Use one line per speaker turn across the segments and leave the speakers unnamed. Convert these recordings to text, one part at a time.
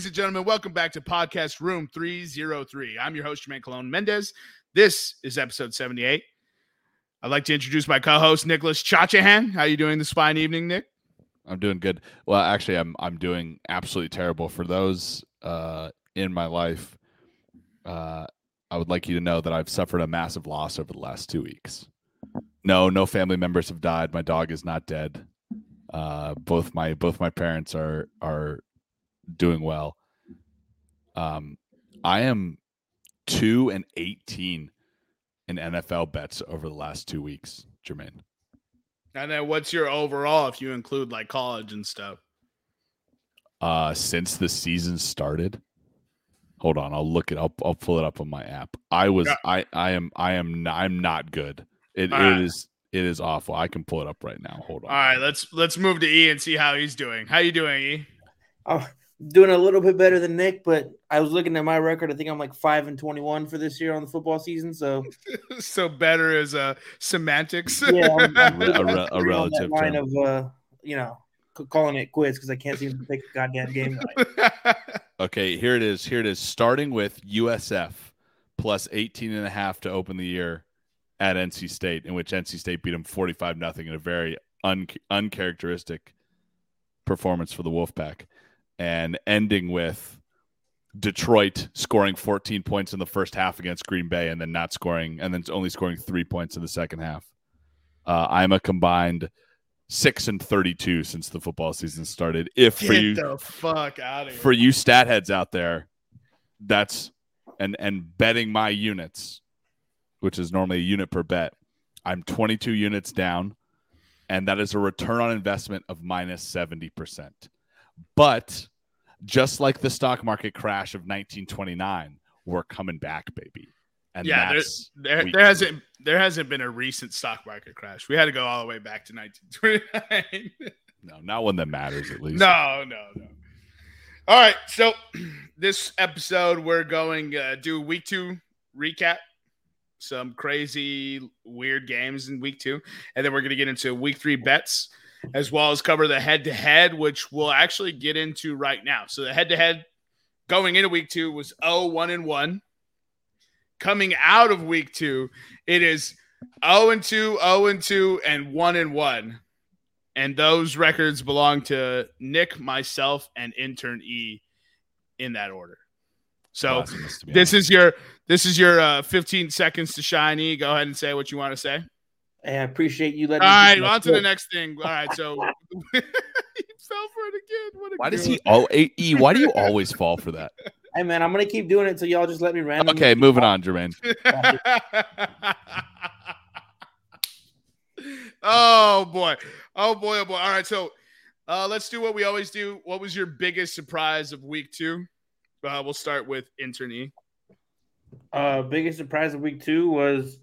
Ladies and gentlemen, welcome back to Podcast Room 303. I'm your host, Jermaine Colon Mendez. This is episode 78. I'd like to introduce my co-host, Nicholas Chachahan. How are you doing this fine evening, Nick?
I'm doing good. Well, actually, I'm I'm doing absolutely terrible. For those uh, in my life, uh, I would like you to know that I've suffered a massive loss over the last two weeks. No, no family members have died. My dog is not dead. Uh, both my both my parents are are doing well. Um, I am two and eighteen in NFL bets over the last two weeks, Jermaine.
And then what's your overall if you include like college and stuff?
Uh, since the season started, hold on, I'll look it. I'll I'll pull it up on my app. I was
Yeah.
I I am I am not, I'm not good. It,
All
it
right.
is it is awful. I can pull it up right now. Hold on.
All right, let's let's move to E and see how he's doing. How you doing, E?
I'm doing a little bit better than Nick, but I was looking at my record. I think I'm like five and twenty-one for this year on the football season. So
so better as uh semantics.
yeah, I'm, I'm
a, re- a relative
line
term.
of uh, you know calling it quits because I can't seem to pick a goddamn game.
Okay, here it is. Here it is. Starting with USF plus 18 and a half to open the year at NC State, in which NC State beat them 45 nothing in a very un- uncharacteristic performance for the Wolfpack. And ending with Detroit scoring 14 points in the first half against Green Bay and then not scoring, and then only scoring three points in the second half. Uh, I'm a combined six and 32 since the football season started. If for you,
the fuck out of here.
for you stat heads out there, that's and and betting my units, which is normally a unit per bet. I'm 22 units down, and that is a return on investment of minus 70%. But just like the stock market crash of 1929, we're coming back, baby. And
yeah, there, there hasn't there hasn't been a recent stock market crash. We had to go all the way back to 1929.
no, not one that matters at least.
no, no, no. All right, so this episode we're going uh, do week two recap, some crazy weird games in week two, and then we're going to get into week three bets as well as cover the head to head, which we'll actually get into right now. So the head to head going into week two was 0 1 and 1. Coming out of week two, it is 0 and 2, 0 and 2, and 1 and 1. And those records belong to Nick, myself, and intern E in that order. So this is your this is your uh, 15 seconds to shine. E. Go ahead and say what you want to say.
Hey, I appreciate you
All
letting. me
right,
do
on to the next thing. All right, so he fell for it again. What a
why does he oh E? Why do you always fall for that?
Hey man, I'm gonna keep doing it until y'all just let me randomly.
Okay, moving on, Jermaine.
oh boy. Oh boy, oh boy. All right, so uh, let's do what we always do. What was your biggest surprise of week two? Uh, we'll start with intern E.
Uh, biggest surprise of week two was,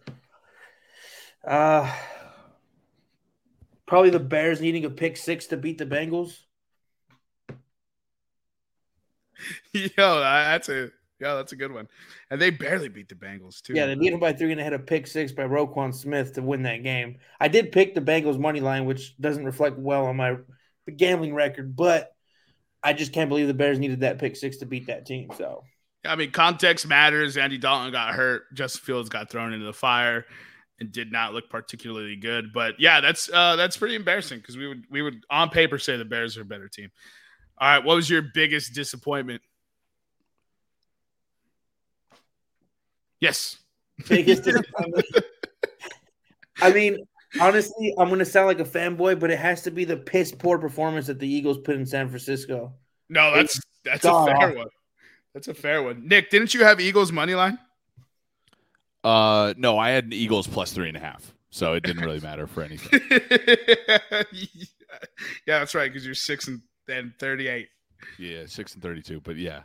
uh, probably the Bears needing a pick six to beat the Bengals.
Yo, that's a yeah, that's a good one. And they barely beat the Bengals too.
Yeah, they beat them by three and they had a pick six by Roquan Smith to win that game. I did pick the Bengals money line, which doesn't reflect well on my gambling record, but I just can't believe the Bears needed that pick six to beat that team. So
I mean, context matters. Andy Dalton got hurt. Justin Fields got thrown into the fire and did not look particularly good. But yeah, that's uh, that's pretty embarrassing because we would we would on paper say the Bears are a better team. All right, what was your biggest disappointment? Yes.
biggest disappointment. I mean, honestly, I'm gonna sound like a fanboy, but it has to be the piss poor performance that the Eagles put in San Francisco.
No, that's that's a fair one. That's a fair one. Nick, didn't you have Eagles money line?
Uh, no, I had an Eagles plus three and a half, so it didn't really matter for anything.
yeah, that's right. Because you're six and, and thirty-eight.
Yeah, six and thirty-two, but yeah,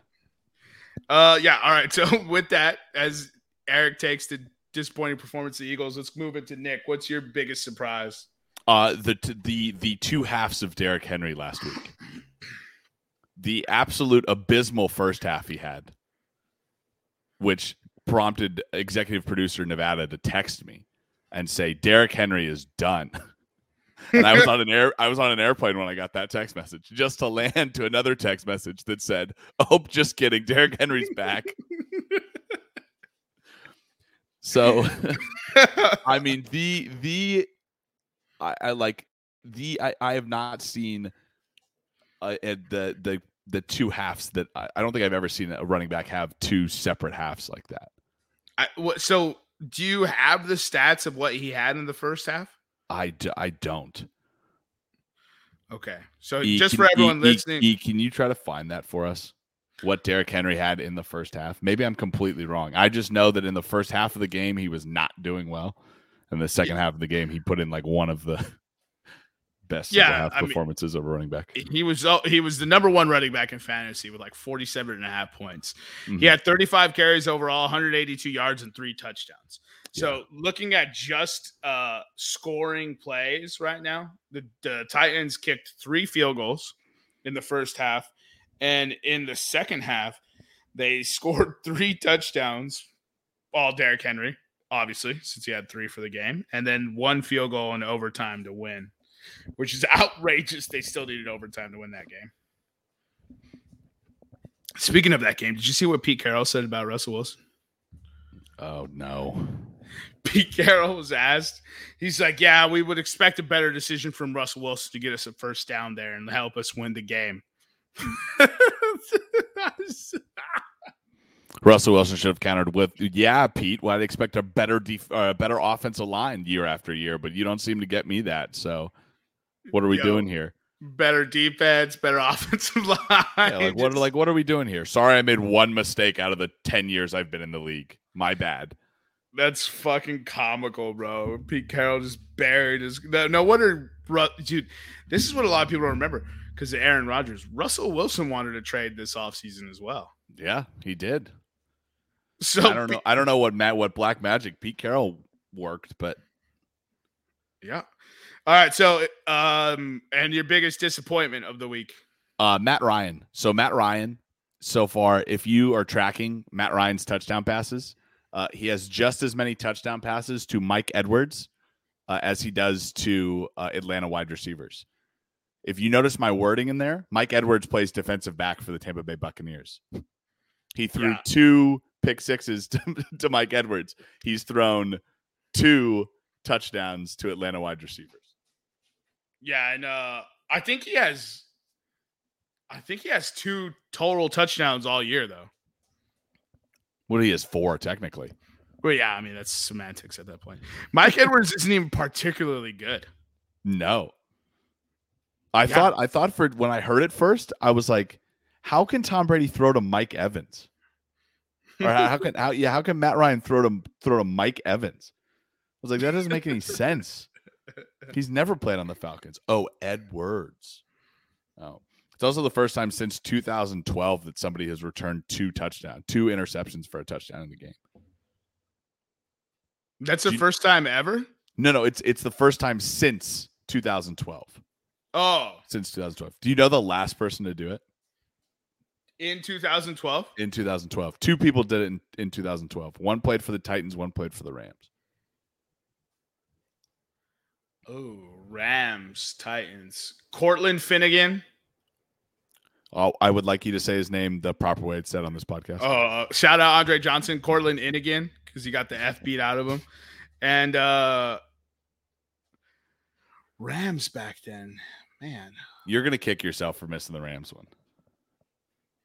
Uh, yeah. All right. So with that, as Eric takes the disappointing performance of the Eagles, let's move it to Nick. What's your biggest surprise?
uh, the the the two halves of Derrick Henry last week, the absolute abysmal first half he had, which prompted executive producer Nevada to text me and say Derrick Henry is done. and I was on an air I was on an airplane when I got that text message just to land to another text message that said, "Oh, just kidding, Derrick Henry's back." so, I mean, the the I, I like the I, I have not seen uh, the the the two halves that I, I don't think I've ever seen a running back have two separate halves like that.
I, what, so, do you have the stats of what he had in the first half?
I, d- I don't.
Okay, so
E,
just
can-
for everyone
E-
listening,
E, can you try to find that for us? What Derrick Henry had in the first half? Maybe I'm completely wrong. I just know that in the first half of the game he was not doing well, and the second half of the game he put in like one of the best
Yeah,
half
I mean-
performances of a running back.
he was he was the number one running back in fantasy with like 47 and a half points.
Mhm.
He had 35 carries overall, 182 yards, and three touchdowns. So looking at just uh scoring plays right now, the, the Titans kicked three field goals in the first half, and in the second half, they scored three touchdowns, all Derrick Henry, obviously, since he had three for the game, and then one field goal in overtime to win, which is outrageous. They still needed overtime to win that game. Speaking of that game, did you see what Pete Carroll said about Russell Wilson?
Oh no.
Pete Carroll was asked. He's like, "Yeah, we would expect a better decision from Russell Wilson to get us a first down there and help us win the game."
Russell Wilson should have countered with, "Yeah, Pete. Well, I'd expect a better def- uh, better offensive line year after year, but you don't seem to get me that. So, what are we
Yo.
doing here?
better defense, better offensive line.
Yeah, like what? Like what are we doing here? Sorry, I made one mistake out of the ten years I've been in the league. My bad.
That's fucking comical, bro. Pete Carroll just buried his. No, wonder, dude. This is what a lot of people don't remember because of Aaron Rodgers. Russell Wilson wanted to trade this offseason as well.
Yeah, he did.
So
I don't know. I don't know what Matt, what Black Magic Pete Carroll worked, but
Yeah. All right. So, um, and your biggest disappointment of the week?
uh, Matt Ryan. So Matt Ryan, so far, if you are tracking Matt Ryan's touchdown passes, uh, he has just as many touchdown passes to Mike Edwards uh, as he does to uh, Atlanta wide receivers. If you notice my wording in there, Mike Edwards plays defensive back for the Tampa Bay Buccaneers. He threw
Yeah.
two pick sixes to, to Mike Edwards. He's thrown two touchdowns to Atlanta wide receivers.
Yeah, and uh, I think he has. I think he has two total touchdowns all year, though.
What he has four technically.
Well, yeah, I mean that's semantics at that point. Mike Edwards isn't even particularly good.
No. I
Yeah.
thought I thought for when I heard it first, I was like, how can Tom Brady throw to Mike Evans? Or how, how can how yeah, how can Matt Ryan throw to throw to Mike Evans? I was like, that doesn't make any sense. He's never played on the Falcons. Oh, Edwards. Oh. It's also the first time since 2012 that somebody has returned two touchdowns, two interceptions for a touchdown in the game.
That's the
you-
first time ever.
No, no, it's it's the first time since 2012.
Oh,
Since 2012. Do you know the last person to do it?
in 2012.
in 2012. Two people did it in, in 2012. One played for the Titans, one played for the Rams.
Oh, Rams, Titans, Cortland Finnegan.
Oh, I would like you to say his name the proper way it's said on this podcast.
Oh, uh, shout out Andre Johnson, Cortland Innigan, because he got the F beat out of him. And uh Rams back then, man.
You're gonna kick yourself for missing the Rams one.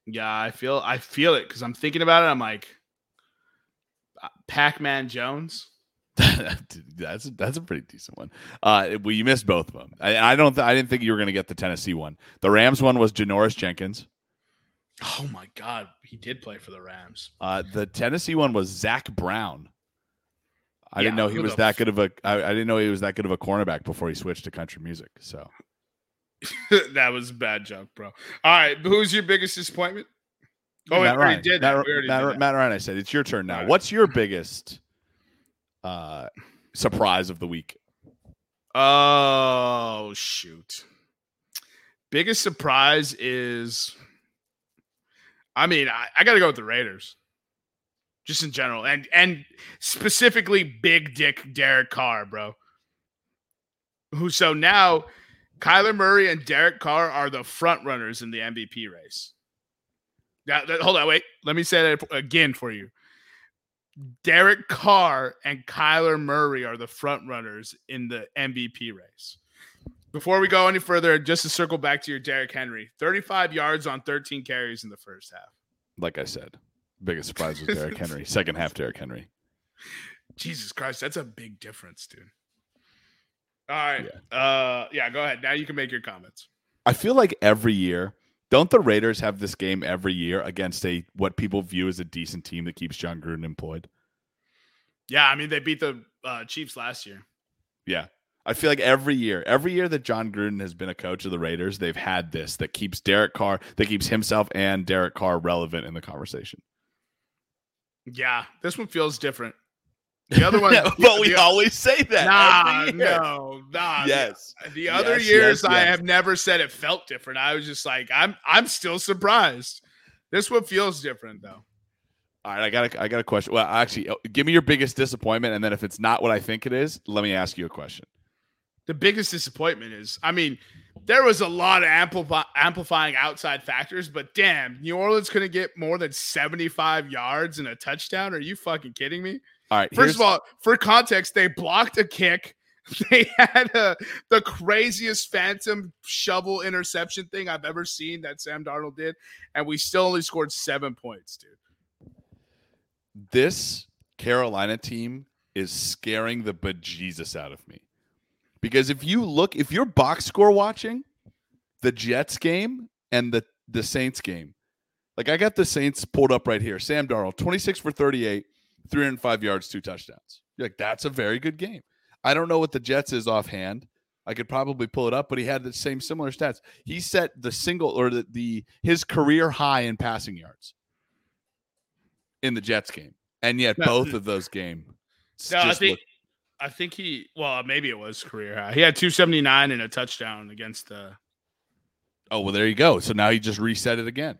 Yeah, I feel I feel it because I'm thinking about it. I'm like, uh, Pac-Man Jones.
that's a, that's a pretty decent one. Uh, well, you missed both of them. I, I don't. Th- I didn't think you were gonna get the Tennessee one. The Rams one was Janoris Jenkins.
Oh my God, he did play for the Rams.
Uh, the Tennessee one was Zach Brown. I didn't know he was that
f-
good of a. I, I didn't know he was that good of a cornerback before he switched to country music. So
that was a bad joke, bro. All right, who's your biggest disappointment? Oh,
Matt
already
Ryan.
did
Matt,
that. We already
Matt. Matt Ryan, I said it's your turn now.
Right.
What's your biggest uh, surprise of the week?
Oh shoot. Biggest surprise is I mean, I, I gotta go with the Raiders. Just in general. And and specifically big dick Derek Carr, bro. Who so now Kyler Murray and Derek Carr are the front runners in the MVP race. Now, hold on, wait. Let me say that again for you. Derek Carr and Kyler Murray are the front runners in the MVP race. Before we go any further, just to circle back to your Derrick Henry, 35 yards on 13 carries in the first half.
Like I said, biggest surprise was Derrick Henry. Second half, Derrick Henry.
Jesus Christ, that's a big difference, dude. All right. Uh yeah, go ahead. Now you can make your comments.
I feel like every year, don't the Raiders have this game every year against a what people view as a decent team that keeps Jon Gruden employed?
Yeah, I mean they beat the uh, Chiefs last year.
Yeah. I feel like every year, every year that Jon Gruden has been a coach of the Raiders, they've had this that keeps Derek Carr, that keeps himself and Derek Carr relevant in the conversation.
Yeah, this one feels different. The other one,
but we
the-
always say that.
nah, no, nah.
Yes.
The other
Yes,
years,
yes,
I
yes.
have never said it felt different. I was just like, I'm, I'm still surprised. This one feels different though.
All right, I got a, I got a question. Well, actually, uh, give me your biggest disappointment, and then if it's not what I think it is, let me ask you a question.
The biggest disappointment is, I mean, there was a lot of amplify, amplifying outside factors, but damn, New Orleans couldn't get more than 75 yards and a touchdown. Are you fucking kidding me?
All right,
First of all, for context, they blocked a kick. They had a, the craziest phantom shovel interception thing I've ever seen that Sam Darnold did, and we still only scored seven points, dude.
this Carolina team is scaring the bejesus out of me. Because if you look, if you're box score watching the Jets game and the, the Saints game, like I got the Saints pulled up right here. Sam Darnold, 26 for 38, 305 yards, two touchdowns. You're like, that's a very good game. I don't know what the Jets is offhand. I could probably pull it up, but he had the same similar stats. He set the single or the, the his career high in passing yards in the Jets game. And yet both of those games
No, I think
look-
I think he well maybe it was career high. He had 279 and a touchdown against the
Oh, well there you go. So now he just reset it again.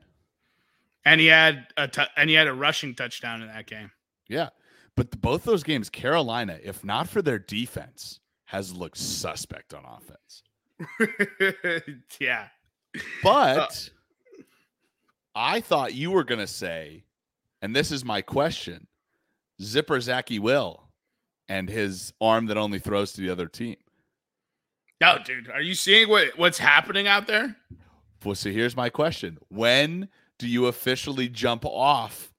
and he had a and he had a rushing touchdown in that game.
Yeah. But both those games Carolina, if not for their defense, has looked suspect on offense.
yeah.
But uh, I thought you were going to say, and this is my question Zipper Zachy Will and his arm that only throws to the other team.
No, dude, are you seeing what what's happening out there?
Well, so here's my question When do you officially jump off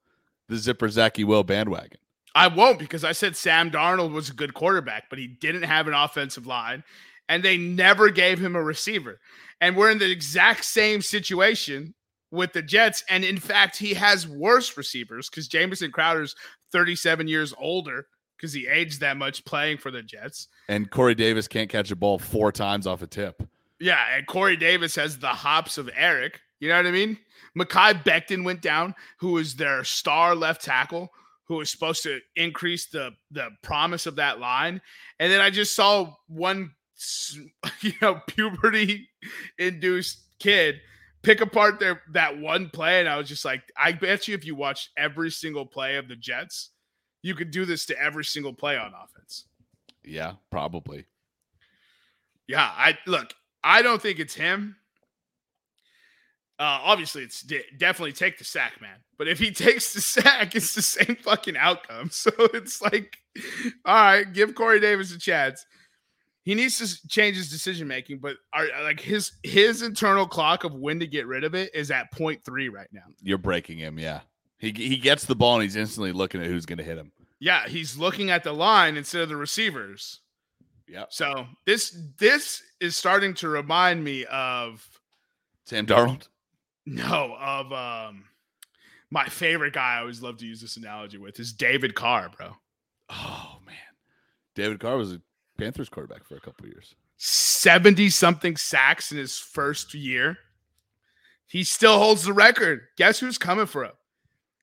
the Zipper Zachy Will bandwagon?
I won't because I said Sam Darnold was a good quarterback, but he didn't have an offensive line and they never gave him a receiver. And we're in the exact same situation with the Jets. And in fact, he has worse receivers because Jamison Crowder's 37 years older because he aged that much playing for the Jets.
And Corey Davis can't catch a ball four times off a tip.
Yeah, and Corey Davis has the hops of Eric. You know what I mean? Mekhi Becton went down, who was their star left tackle, who was supposed to increase the the promise of that line. And then I just saw one, you know, puberty induced kid pick apart their that one play, and I was just like, I bet you if you watched every single play of the Jets, you could do this to every single play on offense.
Yeah, probably.
Yeah, I look. I don't think it's him. Uh, obviously, it's de- definitely take the sack, man. But if he takes the sack, it's the same fucking outcome. So it's like, all right, give Corey Davis a chance. He needs to change his decision making, but are like his his internal clock of when to get rid of it is at point three right now.
You're breaking him. Yeah. He, he gets the ball and he's instantly looking at who's going to hit him.
Yeah, he's looking at the line instead of the receivers.
Yeah.
So this this is starting to remind me of
Sam Darnold.
No, of um my favorite guy I always love to use this analogy with is David Carr, bro.
Oh, man. David Carr was a Panthers quarterback for a couple of years.
70 something sacks in his first year. He still holds the record. Guess who's coming for him?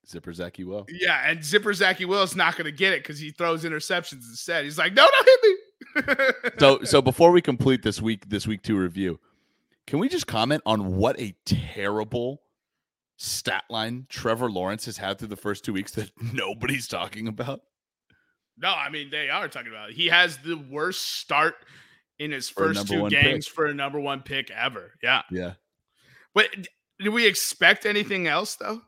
Zipper Zachy Will.
Yeah, and Zipper Zachy is not going to get it because he throws interceptions instead. He's like, no, don't hit me.
So so before we complete this week this week two review, can we just comment on what a terrible stat line Trevor Lawrence has had through the first two weeks that nobody's talking about?
no, I mean, they are talking about it. He has the worst start in his first two games
pick.
for a number one pick ever. Yeah.
Yeah.
But do we expect anything else though?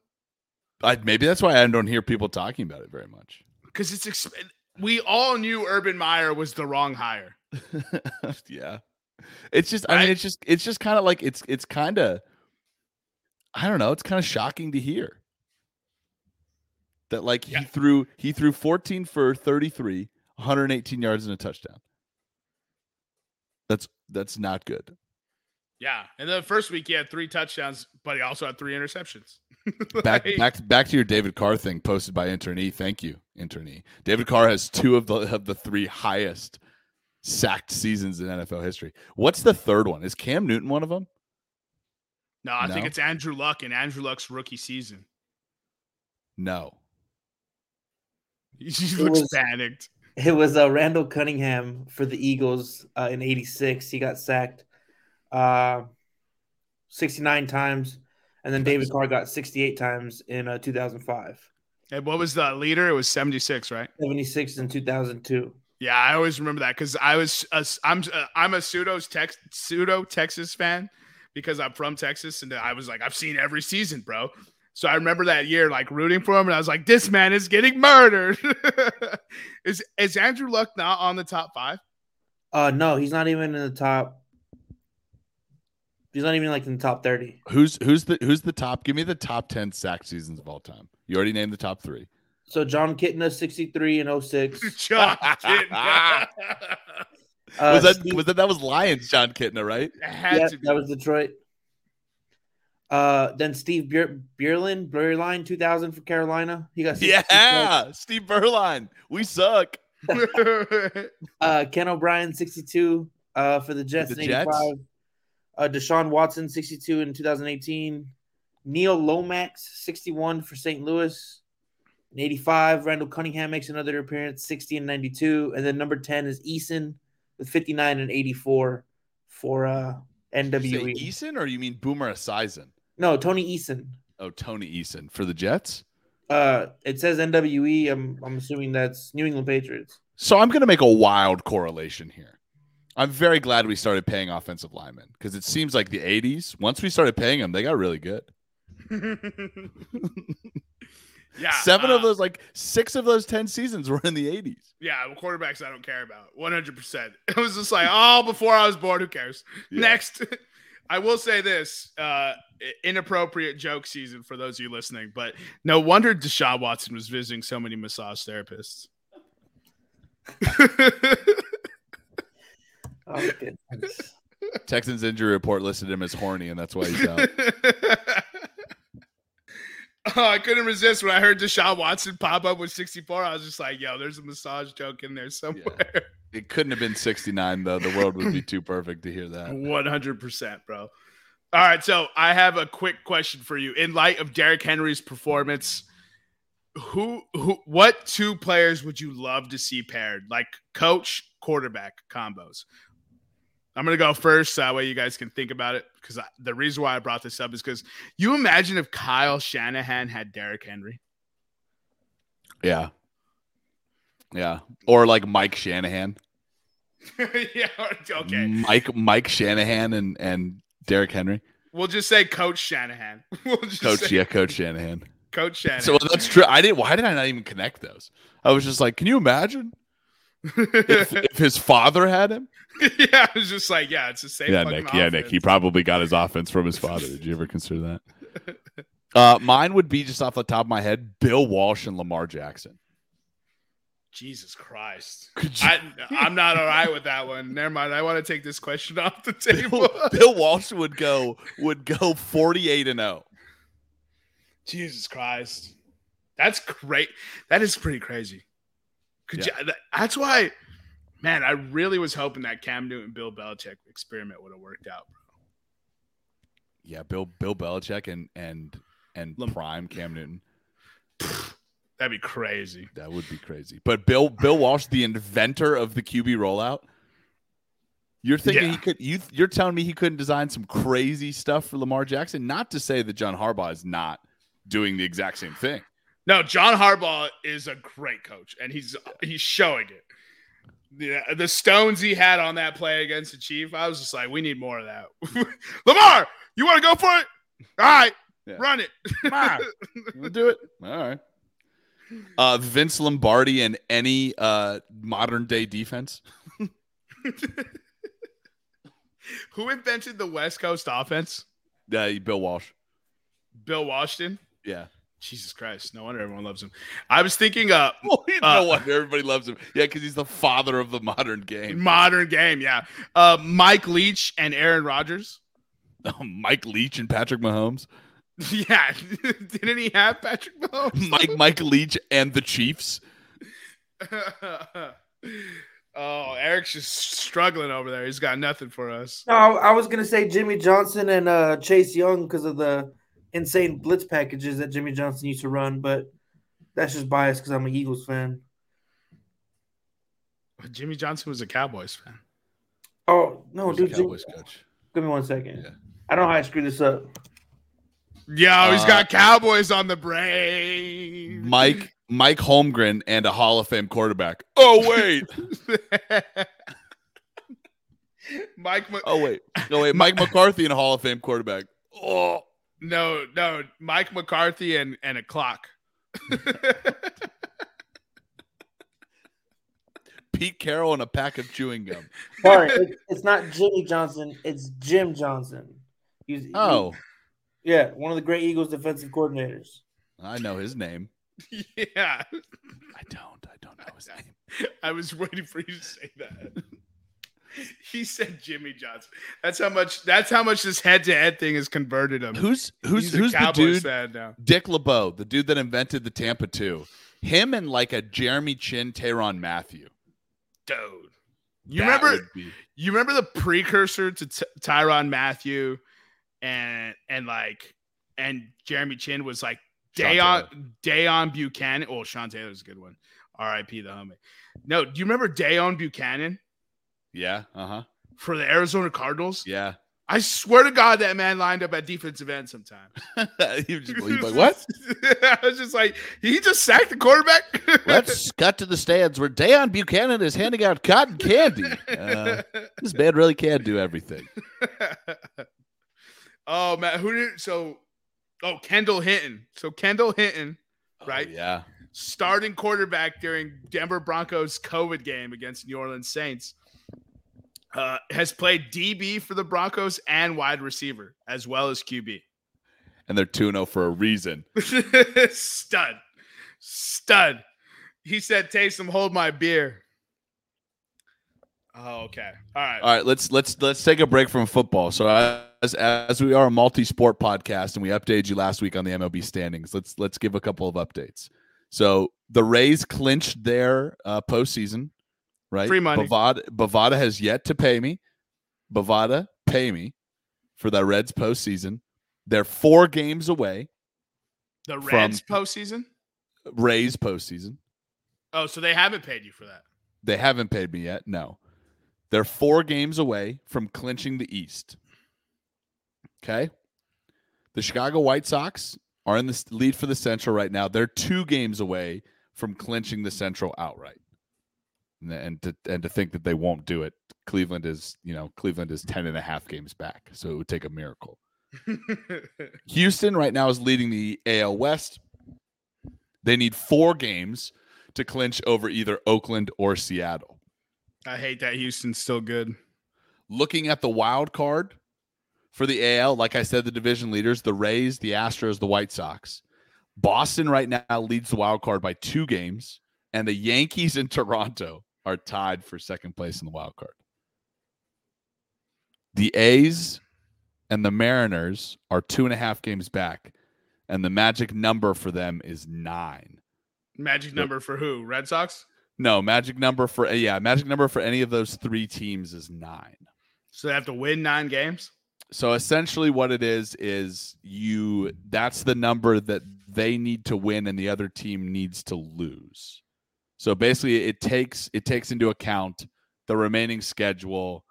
I, maybe that's why I don't hear people talking about it very much.
Because it's exp- we all knew Urban Meyer was the wrong hire.
yeah. It's just I mean it's just it's just kind of like it's it's kind of I don't know, it's kind of shocking to hear. That like
Yeah.
he threw he threw 14 for 33, 118 yards and a touchdown. That's that's not good.
Yeah. And then the first week he had three touchdowns, but he also had three interceptions.
Back
Like,
back back to your David Carr thing posted by Internee. Thank you, Internee. David Carr has two of the of the three highest sacked seasons in NFL history. What's the third one? Is Cam Newton one of them?
No, I think it's Andrew Luck and Andrew Luck's rookie season.
No.
He just looks
was-
panicked.
It was uh, Randall Cunningham for the Eagles uh, in '86. He got sacked uh, 69 times, and then David Carr got 68 times in uh, 2005,
And what was the leader? It was 76, right?
76 in 2002.
Yeah, I always remember that because I was a, I'm uh, I'm a pseudo tex, pseudo Texas fan because I'm from Texas and I was like I've seen every season, bro. So I remember that year like rooting for him and I was like, this man is getting murdered. is is Andrew Luck not on the top five?
Uh, no, he's not even in the top. He's not even like in the top 30.
Who's who's the who's the top? Give me the top 10 sack seasons of all time. You already named the top 3.
So Jon Kitna 63 and 06.
Jon Kitna.
Uh,
was that
Steve-
was that that was Lions Jon Kitna, right?
Yeah, that was Detroit. Uh, then Steve Bier- Beuerlein, Beuerlein 2000 for Carolina. He got
Yeah, Steve Beuerlein. We suck.
Uh, Ken O'Brien 62 uh, for the Jets
the
in
Jets?
85. Uh, Deshaun Watson 62 in 2018. Neil Lomax 61 for St. Louis. In 85, Randall Cunningham makes another appearance 60 and 92. And then number 10 is Eason with 59 and 84 for uh,
Did say
NWE.
Eason or you mean Boomer Esiason?
No, Tony Eason.
Oh, Tony Eason for the Jets.
Uh, it says NWE. I'm I'm assuming that's New England Patriots.
So I'm going to make a wild correlation here. I'm very glad we started paying offensive linemen because it seems like the 80s, once we started paying them, they got really good.
yeah,
Seven of
uh,
those, like six of those 10 seasons were in the 80s.
Yeah, quarterbacks I don't care about. 100%. It was just like, oh, before I was born, who cares?
Yeah.
Next. I will say this uh, inappropriate joke season for those of you listening, but no wonder Deshaun Watson was visiting so many massage therapists.
Oh, goodness.
Texans injury report listed him as horny, and that's why he's out.
Oh, I couldn't resist when I heard Deshaun Watson pop up with 64. I was just like, yo, there's a massage joke in there somewhere.
it couldn't have been 69, though. The world would be too perfect to hear that.
100%, bro. All right, so I have a quick question for you. In light of Derrick Henry's performance, who who what two players would you love to see paired? Like coach quarterback combos. I'm going to go first so that way you guys can think about it cuz the reason why I brought this up is cuz you imagine if Kyle Shanahan had Derrick Henry.
Yeah. Yeah. Or like Mike Shanahan.
yeah, okay.
Mike Mike Shanahan and and Derrick Henry.
We'll just say coach Shanahan. We'll just
Coach,
say
yeah, Coach Shanahan.
coach Shanahan.
So that's true. I didn't. Why did I not even connect those? I was just like, can you imagine if, if his father had him?
yeah, I was just like, yeah, it's the same.
Yeah, Nick. Yeah, Nick. He probably got his offense from his father. Did you ever consider that? Uh, mine would be just off the top of my head: Bill Walsh and Lamar Jackson.
Jesus Christ.
You?
I, I'm not all right with that one. Never mind. I want to take this question off the table.
Bill, Bill Walsh would go would go forty eight and oh. zero.
Jesus Christ. That's great. That is pretty crazy. Could you, that- that's why, man, I really was hoping that Cam Newton Bill Belichick experiment would have worked out.
Yeah, Bill Bill Belichick and and and
Lam-
prime Cam Newton.
That'd be crazy.
That would be crazy. But Bill Bill Walsh, the inventor of the QB rollout, you're thinking
Yeah.
he could you you're telling me he couldn't design some crazy stuff for Lamar Jackson? Not to say that John Harbaugh is not doing the exact same thing.
No, John Harbaugh is a great coach, and he's he's showing it. Yeah, the stones he had on that play against the Chief, I was just like, we need more of that. Lamar, you want to go for it? All right,
Yeah.
run it.
Lamar, we'll do it. All right. Uh, Vince Lombardi and any uh, modern day defense.
Who invented the West Coast offense?
Uh, Bill Walsh.
Bill Washington.
Yeah.
Jesus Christ, no wonder everyone loves him. I was thinking, uh,
no
Uh,
wonder everybody loves him. Yeah, because he's the father of the modern game.
modern game, yeah. Uh, Mike Leach and Aaron Rodgers.
Mike Leach and Patrick Mahomes.
Yeah, didn't he have Patrick Mahomes?
Mike Mike Leach and the Chiefs.
oh, Eric's just struggling over there. He's got nothing for us.
No, I was gonna say Jimmy Johnson and uh, Chase Young because of the insane blitz packages that Jimmy Johnson used to run, but that's just biased because I'm an Eagles fan.
Jimmy Johnson was a Cowboys fan.
Oh no,
Who's the
dude! Jimmy-
Cowboys coach.
give me one second.
Yeah.
I don't know how I screwed this up.
Yo, he's
Uh,
got Cowboys on the brain.
Mike Mike Holmgren and a Hall of Fame quarterback. Oh wait.
Mike. Ma-
Oh wait. No wait. Mike McCarthy and a Hall of Fame quarterback. Oh.
No, no, Mike McCarthy and and a clock.
Pete Carroll and a pack of chewing gum.
Sorry, it, it's not Jimmy Johnson. It's Jim Johnson. He's, he-
Oh,
yeah, one of the great Eagles defensive coordinators.
I know his name.
yeah,
I don't. I don't know his name.
I was waiting for you to say that. He said Jimmy Johnson. That's how much. That's how much this head-to-head thing has converted him.
Who's who's
He's
who's the dude? Dick LeBeau, the dude that invented the Tampa two. Him and like a Jeremy Chinn, Tyrann Mathieu.
Dude, you
That
remember?
be-
You remember the precursor to T- Tyrann Mathieu, and and like and Jeremy Chinn was like Deone Deone Bucannon. Oh, Sean Taylor's a good one. R.I.P. the homie. No, do you remember Deone Bucannon
Yeah. Uh huh.
for the Arizona Cardinals?
Yeah.
I swear to God, that man lined up at defensive end sometimes.
you just believe like what?
I was just like, he just sacked the quarterback.
Let's cut to the stands where Deone Bucannon is handing out cotton candy. Uh, this man really can do everything.
oh man, who did so? Oh, Kendall Hinton. So Kendall Hinton, Right.
Oh, yeah.
starting quarterback during Denver Broncos COVID game against New Orleans Saints, uh, has played DB for the Broncos and wide receiver as well as QB.
And they're 2 0 for a reason.
Stud, stud. He said, "Taysom, hold my beer." Oh, okay. All right.
All right, let's let's let's take a break from football. So as as we are a multi-sport podcast and we updated you last week on the MLB standings, let's let's give a couple of updates. So the Rays clinched their uh, postseason, right?
Free money.
Bovada, Bovada has yet to pay me. Bovada, pay me for the Reds postseason. They're four games away.
The Reds postseason.
Rays postseason.
Oh, so they haven't paid you for that.
They haven't paid me yet. No. They're four games away from clinching the East. Okay. The Chicago White Sox are in the lead for the Central right now. They're two games away from clinching the Central outright. And, to, and to think that they won't do it, Cleveland is, you know, Cleveland is 10 and a half games back. So it would take a miracle. Houston right now is leading the AL West. They need four games to clinch over either Oakland or Seattle.
I hate that Houston's still good.
Looking at the wild card for the AL, like I said, the division leaders, the Rays, the Astros, the White Sox. Boston right now leads the wild card by two games, and the Yankees in Toronto are tied for second place in the wild card. The A's and the Mariners are two and a half games back, and the magic number for them is nine.
Magic number for who? Red Sox.
No, magic number for yeah, magic number for any of those three teams is nine.
So they have to win nine games.
So essentially what it is is you that's the number that they need to win and the other team needs to lose. So basically it takes it takes into account the remaining schedule,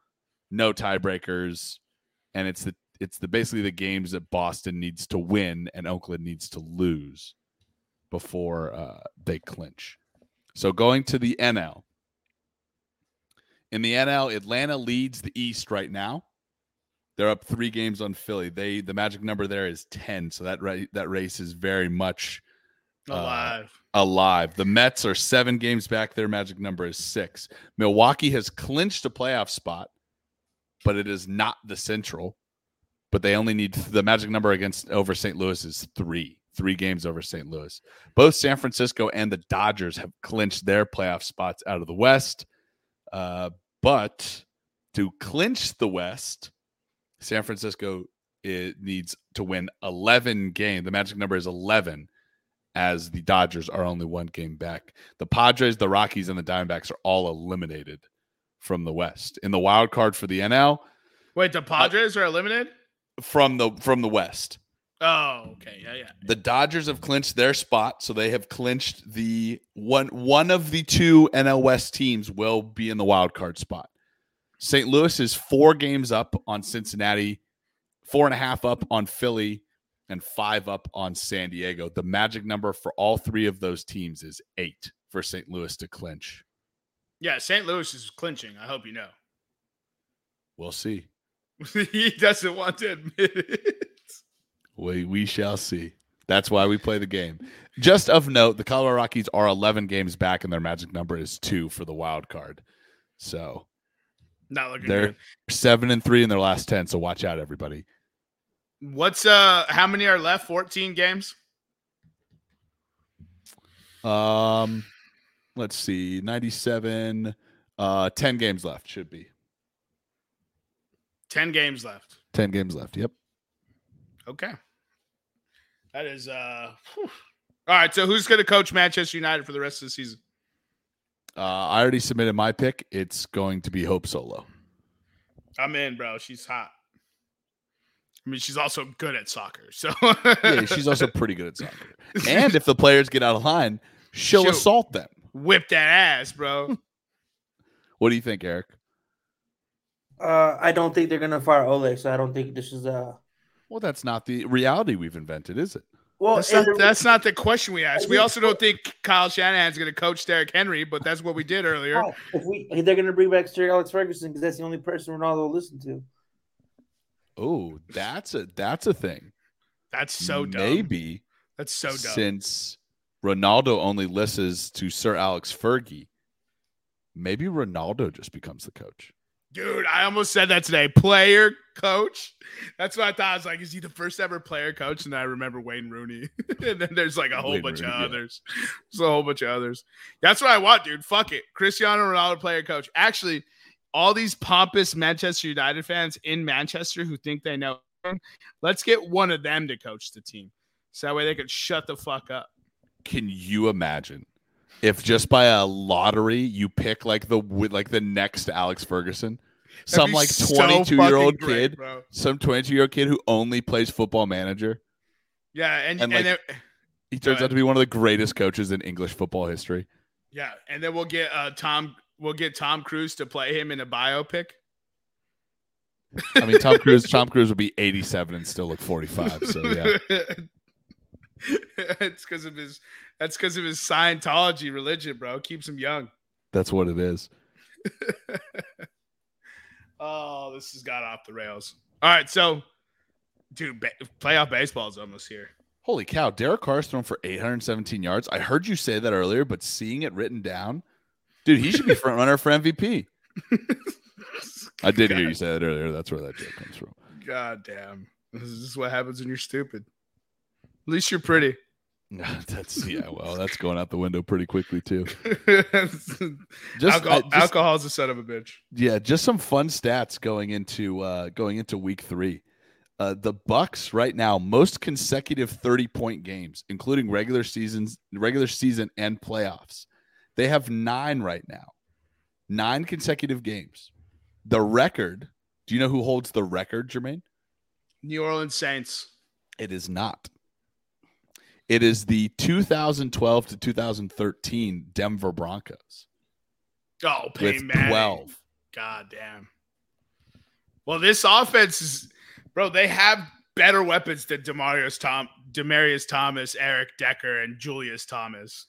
no tiebreakers, and it's the it's the basically the games that Boston needs to win and Oakland needs to lose before uh, they clinch. So going to the NL, In the NL, Atlanta leads the East right now. They're up three games on Philly. They the magic number there is ten, so that ra- that race is very much uh,
Alive.
alive. The Mets are seven games back. Their magic number is six. Milwaukee has clinched a playoff spot, but it is not the Central. But they only need the magic number against over St. Louis is three. Three games over St. Louis. Both San Francisco and the Dodgers have clinched their playoff spots out of the West. Uh, but to clinch the West, San Francisco it needs to win 11 games. The magic number is 11 as the Dodgers are only one game back. The Padres, the Rockies, and the Diamondbacks are all eliminated from the West. In the wild card for the NL,
Wait, the Padres are eliminated?
from the from the West.
Oh, okay. Yeah, yeah.
The Dodgers have clinched their spot, so they have clinched the one one of the two NL West teams will be in the wild card spot. St. Louis is four games up on Cincinnati, four and a half up on Philly, and five up on San Diego. The magic number for all three of those teams is eight for St. Louis to clinch.
Yeah, St. Louis is clinching. I hope you know.
We'll see.
he doesn't want to admit it.
We we shall see. That's why we play the game. Just of note, the Colorado Rockies are 11 games back, and their magic number is two for the wild card. So
Not looking
they're
good.
seven and three in their last 10. So watch out, everybody.
What's uh how many are left? 14 games?
Um, let's see, 97, uh, 10 games left should be
10 games left.
10 games left. Yep.
Okay. That is uh whew. all right. So who's gonna coach Manchester United for the rest of the season?
Uh, I already submitted my pick. It's going to be Hope Solo.
I'm in, bro. She's hot. I mean, she's also good at soccer. So
Yeah, she's also pretty good at soccer. And if the players get out of line, she'll
She'll-
assault them.
whip that ass, bro.
What do you think, Eric?
Uh, I don't think they're gonna fire Ole, so I don't think this is uh.
Well, that's not the reality we've invented, is it?
Well,
That's not,
the-
that's not the question we asked. We also don't think Kyle Shanahan's going to coach Derrick Henry, but that's what we did earlier.
oh, if we if they're gonna bring back Sir Alex Ferguson because that's the only person Ronaldo will listen to.
Oh, that's a that's a thing.
That's so dumb.
Maybe
That's so dumb.
since Ronaldo only listens to Sir Alex Fergie, maybe Ronaldo just becomes the coach.
Dude, I almost said that today. Player coach. That's what I thought. I was like, is he the first ever player coach? And I remember Wayne Rooney. and then there's like a whole
Wayne
bunch
Rooney,
of
yeah.
others. There's a whole bunch of others. That's what I want, dude. Fuck it. Cristiano Ronaldo player coach. Actually, all these pompous Manchester United fans in Manchester who think they know, let's get one of them to coach the team. So that way they could shut the fuck up.
Can you imagine if just by a lottery you pick like the like the next Alex Ferguson, some like
so
twenty two year old
great,
kid,
bro.
some twenty two year old kid who only plays Football Manager.
Yeah, and,
And,
and,
like-
then,
He turns out to be one of the greatest coaches in English football history.
yeah, and then we'll get uh Tom we'll get Tom Cruise to play him in a biopic.
I mean, Tom Cruise. Tom Cruise would be eighty seven and still look forty five. So yeah,
it's because of his that's because of his Scientology religion, bro. Keeps him young.
that's what it is.
Oh, this has got off the rails. All right, so dude, ba- playoff baseball is almost here.
Holy cow! Derek Carr's thrown for eight hundred seventeen yards. I heard you say that earlier, but seeing it written down, dude, he should be front runner for MVP. I did hear you say that earlier. That's where that joke comes from.
God damn. This is what happens when you're stupid. At least you're pretty.
that's yeah. Well, that's going out the window pretty quickly too.
Just, alcohol,
I- just-
alcohol's a son of a bitch.
yeah, just some fun stats going into uh, going into week three. Uh, the Bucs right now most consecutive thirty point games, including regular seasons, regular season and playoffs. They have nine right now, nine consecutive games. The record. Do you know who holds the record, Jermaine?
New Orleans Saints.
It is not. It is the 2012 to 2013 Denver Broncos
Oh,
with
Peyton Manning.
12.
God damn. Well, this offense is, bro. They have better weapons than Demaryius Tom, Demaryius Thomas, Eric Decker, and Julius Thomas.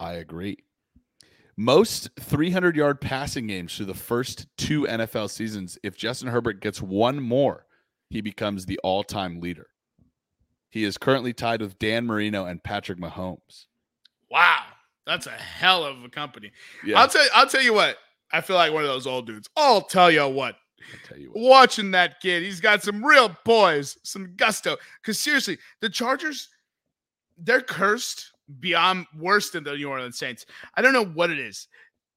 I agree. Most 300 yard passing games through the first two NFL seasons. If Justin Herbert gets one more, he becomes the all time leader. He is currently tied with Dan Marino and Patrick Mahomes.
Wow, that's a hell of a company.
Yeah,
I'll tell. I'll tell you what. I feel like one of those old dudes. I'll tell you what.
I'll tell you what.
Watching that kid, he's got some real poise, some gusto. Because seriously, the Chargers, they're cursed beyond worse than the New Orleans Saints. I don't know what it is.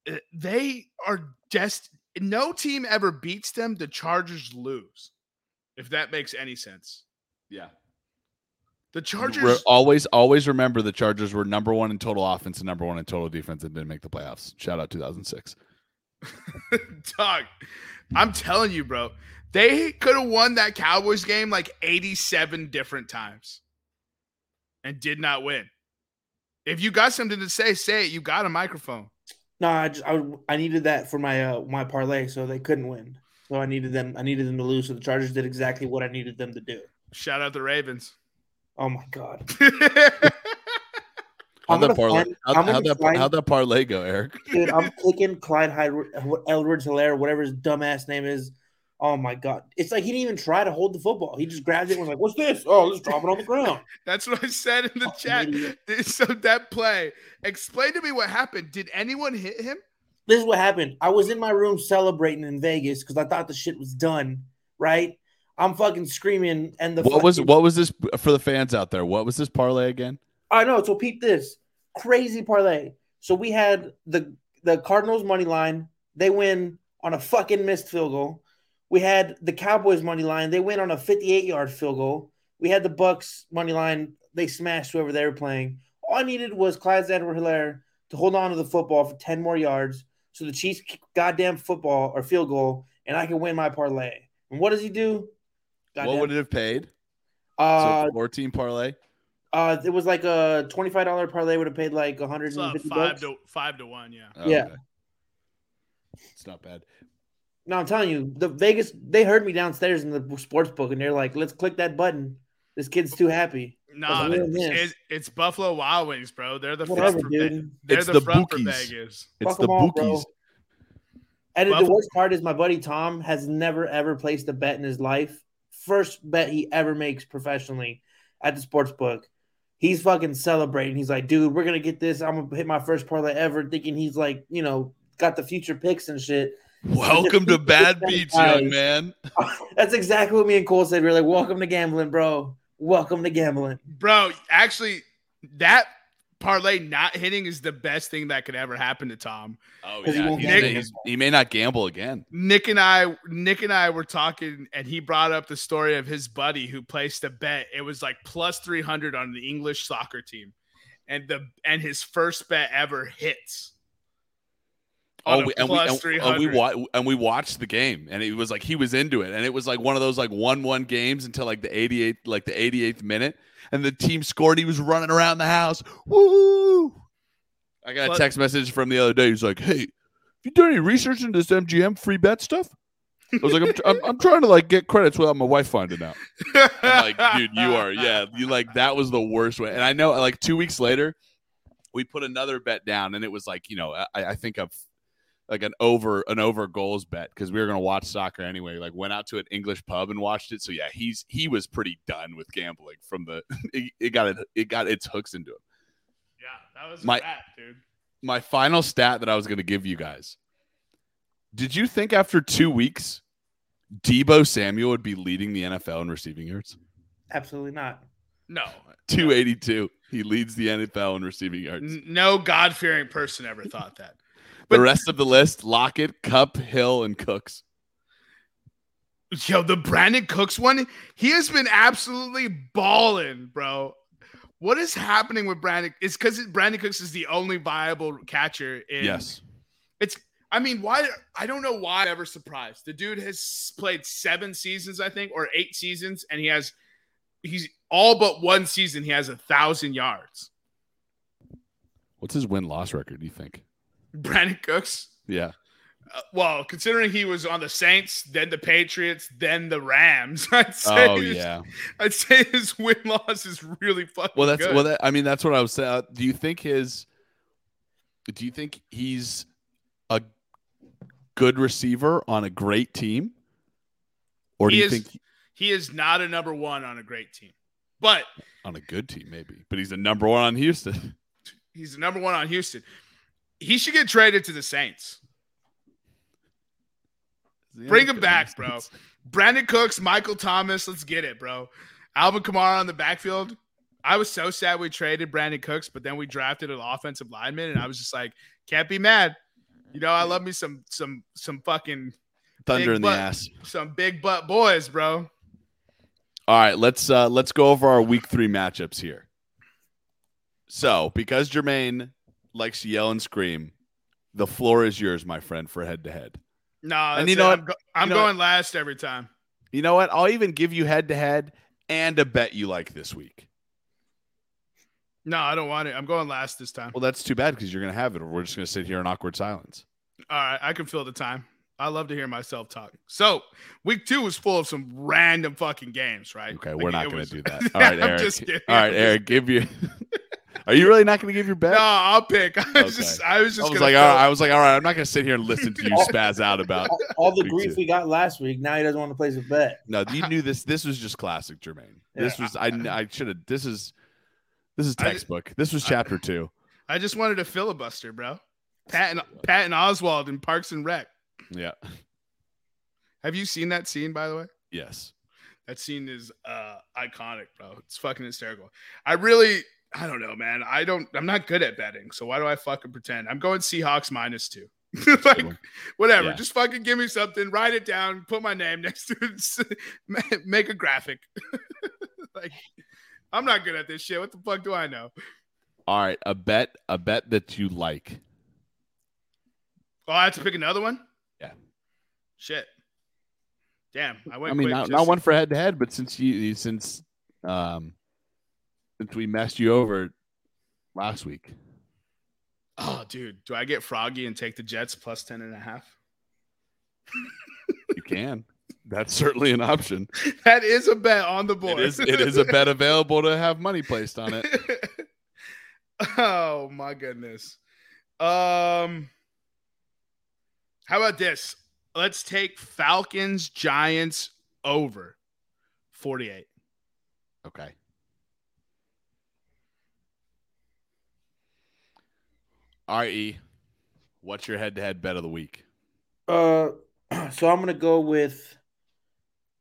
Uh, They are just no team ever beats them. The Chargers lose. If that makes any sense.
Yeah.
The
Re-
Chargers.
always, always remember the Chargers were number one in total offense and number one in total defense and didn't make the playoffs. Shout out 2006.
Dog, I'm telling you, bro. They could have won that Cowboys game like 87 different times and did not win. If you got something to say, say it. You got a microphone.
No, I just I, I needed that for my uh my parlay, so they couldn't win. So I needed them. I needed them to lose. So the Chargers did exactly what I needed them to do.
Shout out the Ravens.
Oh my god!
How'd that parlay?
find-
How'd, how'd that,
find-
how'd that parlay go, Eric?
Dude, I'm clicking Clyde Hyde, Edwards Helaire, whatever his dumbass name is. Oh my god! It's like he didn't even try to hold the football. He just grabbed it and was like, "What's this? Oh, let's drop it on the ground."
That's what I said in the
Fucking
chat.
idiot.
So that play, explain to me what happened. Did anyone hit him?
This is what happened. I was in my room celebrating in Vegas because I thought the shit was done. Right? I'm fucking screaming, and the
What was what was this for the fans out there? What was this parlay again?
I know. So peep this crazy parlay. So we had the the Cardinals money line. They win on a fucking missed field goal. We had the Cowboys money line. They win on a 58 yard field goal. We had the Bucs money line. They smashed whoever they were playing. All I needed was Clyde Edward Helaire to hold on to the football for 10 more yards. So the Chiefs kick goddamn football or field goal, and I can win my parlay. And what does he do?
What would it have paid?
uh,
so 14 parlay.
uh, it was like a twenty-five dollar parlay would have paid like
It's uh,
150
five
bucks.
to five to one. Yeah.
Oh,
Yeah.
okay. It's not bad.
No, I'm telling you, the Vegas they heard me downstairs in the sports book, and they're like, "Let's click that button. This kid's too happy."
Nah, it's,
it is.
it's, it's Buffalo Wild Wings, bro. They're the
Whatever,
front for Ve-
dude.
They're
It's
the,
the
front for
bookies.
Vegas.
It's
Fuck
the
'em all, bro.
bookies.
And the worst part is, my buddy Tom has never ever placed a bet in his life. First bet he ever makes professionally at the sports book. He's fucking celebrating. He's like, "Dude, we're gonna get this. I'm gonna hit my first parlay ever." Thinking he's like, you know, got the future picks and shit.
Welcome to Bad Beats, young man.
That's exactly what me and Cole said. We are like, "Welcome to gambling, bro. Welcome to gambling."
Bro, actually, that parlay not hitting is the best thing that could ever happen to Tom.
Oh
'Cause he
yeah,
won't
he's-
gamble.
he's- he may not gamble again.
Nick and I, Nick and I were talking, and he brought up the story of his buddy who placed a bet. It was like plus three hundred on the English soccer team, and the and his first bet ever hits.
Oh, we, and, we, and, and we wa- and we watched the game, and it was like he was into it, and it was like one of those like one-one games until like the 88th, like the 88th minute, and the team scored. He was running around the house. Woo! I got a text message from the other day. He's like, "Hey, have you done any research into this MGM free bet stuff?" I was like, I'm, I'm, I'm trying to like get credits without my wife finding out." I'm like, dude, you are, yeah, you like that was the worst way. And I know, like two weeks later, we put another bet down, and it was like, you know, I, I think of like an over an over goals bet because we were gonna watch soccer anyway. Like went out to an English pub and watched it. So yeah, he's he was pretty done with gambling from the it, it got it it got its hooks into him.
Yeah, that was
My-
my dude.
My final stat that I was gonna give you guys. Did you think after two weeks, Deebo Samuel would be leading the NFL in receiving yards?
Absolutely not.
No,
282. He leads the NFL in receiving yards.
No God fearing person ever thought that.
The rest of the list: Lockett, Kupp, Hill, and Cooks.
Yo, the Brandin Cooks one, he has been absolutely balling, bro. What is happening with Brandin? It's because Brandin Cooks is the only viable catcher. In,
Yes.
It's, I mean, why? I don't know why I'm ever surprised. The dude has played seven seasons, I think, or eight seasons, and he has, he's all but one season, he has a thousand yards.
What's his win loss record? Do you think?
Brandin Cooks.
Yeah.
Uh, well, considering he was on the Saints, then the Patriots, then the Rams, I'd say
Oh
his-
yeah.
I'd say his win loss is really fucking
Well, that's
good.
well. That, I mean, that's what I was saying. Uh, do you think his? Do you think he's a good receiver on a great team? Or do
He
you
is-
think
He is not a number one on a great team, but
on a good team, maybe? But he's the number one on Houston.
he's the number one on Houston. He should get traded to the Saints. Bring him back, bro. Brandin Cooks, Michael Thomas, let's get it, bro. Alvin Kamara on the backfield. I was so sad we traded Brandin Cooks, but then we drafted an offensive lineman, and I was just like, can't be mad. You know, I love me some some some fucking
Thunder in the ass.
some big butt boys, bro.
All right, let's uh let's go over our week three matchups here. So, because Jermaine likes to yell and scream, the floor is yours, my friend, for head to head.
No,
And you know what?
I'm, go- I'm
You know
going last every time.
You know what? I'll even give you head to head and a bet you like this week.
No, I don't want it. I'm going last this time.
Well, that's too bad because you're gonna have it, or we're just gonna sit here in awkward silence.
All right, I can fill the time. I love to hear myself talk. So, week two was full of some random fucking games, right?
Okay,
Like,
we're not gonna
was-
do that. All right, Eric. All right, Eric, give you. Are you really not gonna give your bet?
No, I'll pick. I was
Okay.
just, I was
I was like, all
fill-
right, I was like, all right, I'm not gonna sit here and listen to you spaz out about.
All, all the grief
too.
we got last week, now he doesn't want to place a bet.
No, you knew this. This was just classic, Jermaine. This
Yeah.
was I. I should have. This is. This is
I ju-
textbook. This was chapter two.
I just wanted a filibuster, bro. Patton, Patton Oswalt in Parks and Rec.
Yeah.
Have you seen that scene, by the way?
Yes.
That scene is uh iconic, bro. It's fucking hysterical. I really, I don't know, man. I don't. I'm not good at betting, so why do I fucking pretend? I'm going Seahawks minus two. like, whatever.
Yeah.
Just fucking give me something. Write it down. Put my name next to it. Make a graphic. like, I'm not good at this shit. What the fuck do I know?
All right. A bet. A bet that you like.
Oh, I have to pick another one.
Yeah.
Shit. Damn, I went.
I mean, not, not one for head to head, but since you since um since we messed you over last week.
Oh, dude, do I get froggy and take the Jets plus 10 and a half?
You can. That's certainly an option.
That is a bet on the
It
board.
is. It is a bet available to have money placed on it.
oh my goodness. Um How about this? Let's take Falcons Giants over 48.
Okay. All right, E. What's your head-to-head bet of the week?
Uh, so I'm gonna go with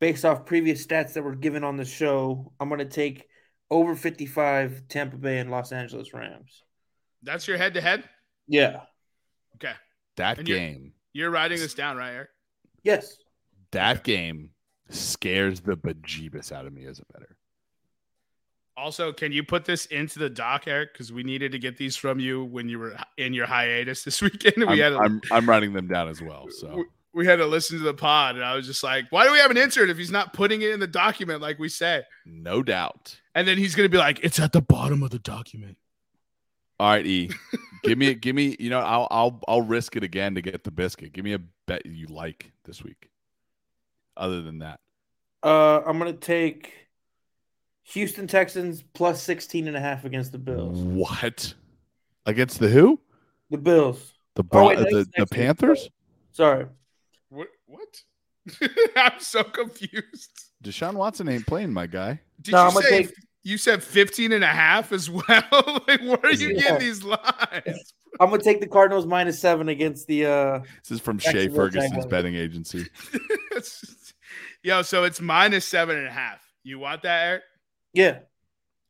based off previous stats that were given on the show. I'm gonna take over 55 Tampa Bay and Los Angeles Rams.
That's your head to head?
Yeah.
Okay.
That
And you're-
game.
You're writing this down, right, Eric?
Yes.
That game scares the bejeebus out of me as a better.
Also, can you put this into the doc, Eric? Because we needed to get these from you when you were in your hiatus this weekend. We
I'm,
had to,
I'm, I'm writing them down as well. So
we, we had to listen to the pod, and I was just like, "Why do we have an insert if he's not putting it in the document like we say?"
no doubt.
And then he's gonna be like, "It's at the bottom of the document."
All right, E. give me, give me. You know, I'll, I'll, I'll risk it again to get the biscuit. Give me a bet you like this week. Other than that,
Uh, I'm gonna take Houston Texans plus 16 and a half against the Bills.
what against the who?
The Bills.
The
Oh, wait,
the,
next-
the
next week.
Panthers?
Sorry.
What? What? I'm so confused.
Deshaun Watson ain't playing, my guy.
Did
No,
you
I'm
say
take-
you said 15 and a half as well? like, where are you
Yeah.
getting these lines?
I'm gonna take the Cardinals minus seven against the uh
This is from Shea Ferguson's
Jaguars.
betting agency.
Yo, so it's minus seven and a half. You want that, Eric?
Yeah.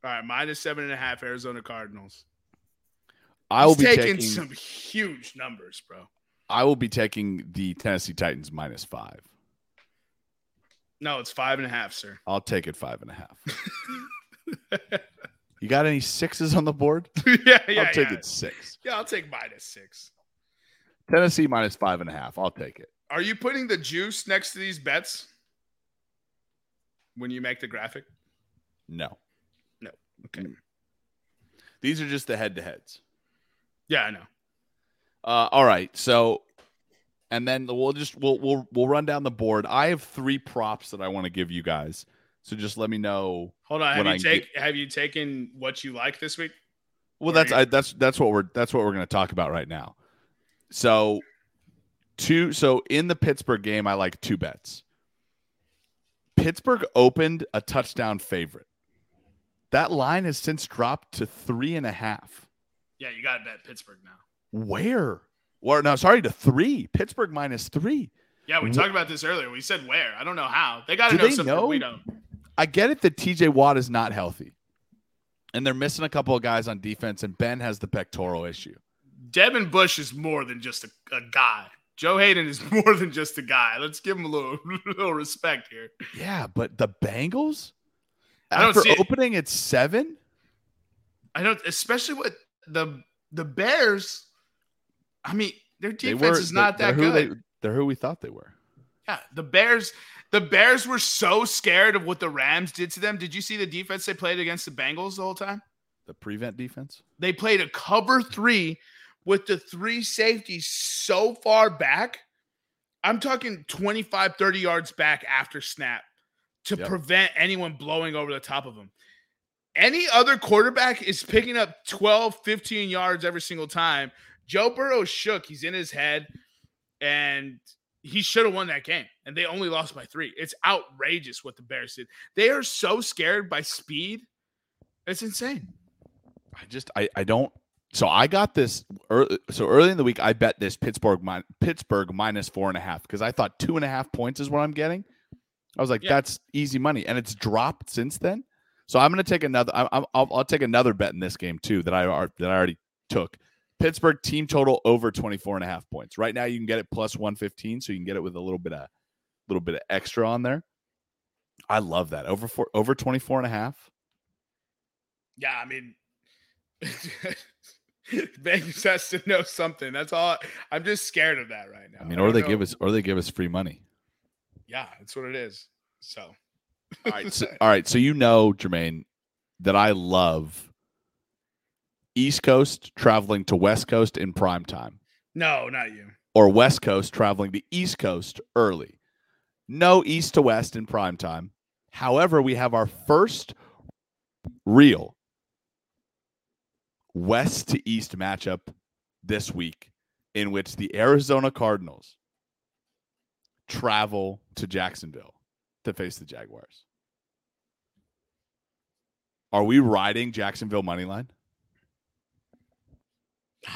All right, minus seven and a half Arizona Cardinals.
I will
He's
be
taking
taking.
some huge numbers, bro.
I will be taking the Tennessee Titans minus five.
No, it's five and a half, sir.
I'll take it five and a half. you got any sixes on the board?
yeah, yeah,
I'll take
yeah.
it six.
Yeah, I'll take minus six.
Tennessee minus five and a half. I'll take it.
Are you putting the juice next to these bets when you make the graphic?
No. No.
Okay.
These are just the head to heads.
Yeah, I know.
Uh, all right. So, and then we'll just we'll we'll we'll run down the board. I have three props that I want to give you guys. So just let me know.
Hold on. Have you
I
take have you taken what you like this week?
Well,
Or
that's
you-
I, that's that's what we're that's what we're going to talk about right now. So, two. So in the Pittsburgh game, I like two bets. Pittsburgh opened a touchdown favorite. That line has since dropped to three and a half.
Yeah, you got to bet Pittsburgh now.
Where? Or no, sorry, to three. Pittsburgh minus three.
Yeah, we
Wh-
talked about this earlier. We said where. I don't know how. They got to know something
know?
we don't.
I get it that TJ Watt is not healthy. And they're missing a couple of guys on defense, and Ben has the pectoral issue.
Devin Bush is more than just a, a guy. Joe Haden is more than just a guy. Let's give him a little, little respect here.
Yeah, but the Bengals after
see it.
opening at seven,
I don't, especially with the the Bears. I mean, their defense
were
is not that good.
They, they're who we thought they were.
Yeah, the Bears. The Bears were so scared of what the Rams did to them. Did you see the defense they played against the Bengals the whole time?
The prevent defense.
They played a cover three with the three safeties so far back. I'm talking 25, 30 yards back after snap to
Yep.
prevent anyone blowing over the top of them. Any other quarterback is picking up 12, 15 yards every single time. Joe Burrow shook. He's in his head, and he should have won that game. And they only lost by three. It's outrageous what the Bears did. They are so scared by speed. It's insane.
I just I I don't. So I got this. Early, so early in the week, I bet this Pittsburgh Pittsburgh minus four and a half because I thought two and a half points is what I'm getting. I was like,
Yeah.
that's easy money, and it's dropped since then. So I'm going to take another. I, I'm- I'll, I'll take another bet in this game too that I that I already took. Pittsburgh team total over 24 and a half points. Right now you can get it plus 115, so you can get it with a little bit of a little bit of extra on there. I love that. Over four, over 24 and a half.
Yeah, I mean, Vegas has to know something. That's all. I'm just scared of that right now.
I mean, or they
know.
give us or they give us free money.
Yeah, it's what it is. So,
All right, so, all right. So you know, Jermaine, that I love East Coast traveling to West Coast in prime time,
no, not you.
or West Coast traveling to East Coast early. No East to West in prime time. However, we have our first real West to East matchup this week, in which the Arizona Cardinals travel to Jacksonville to face the Jaguars. Are we riding Jacksonville money line?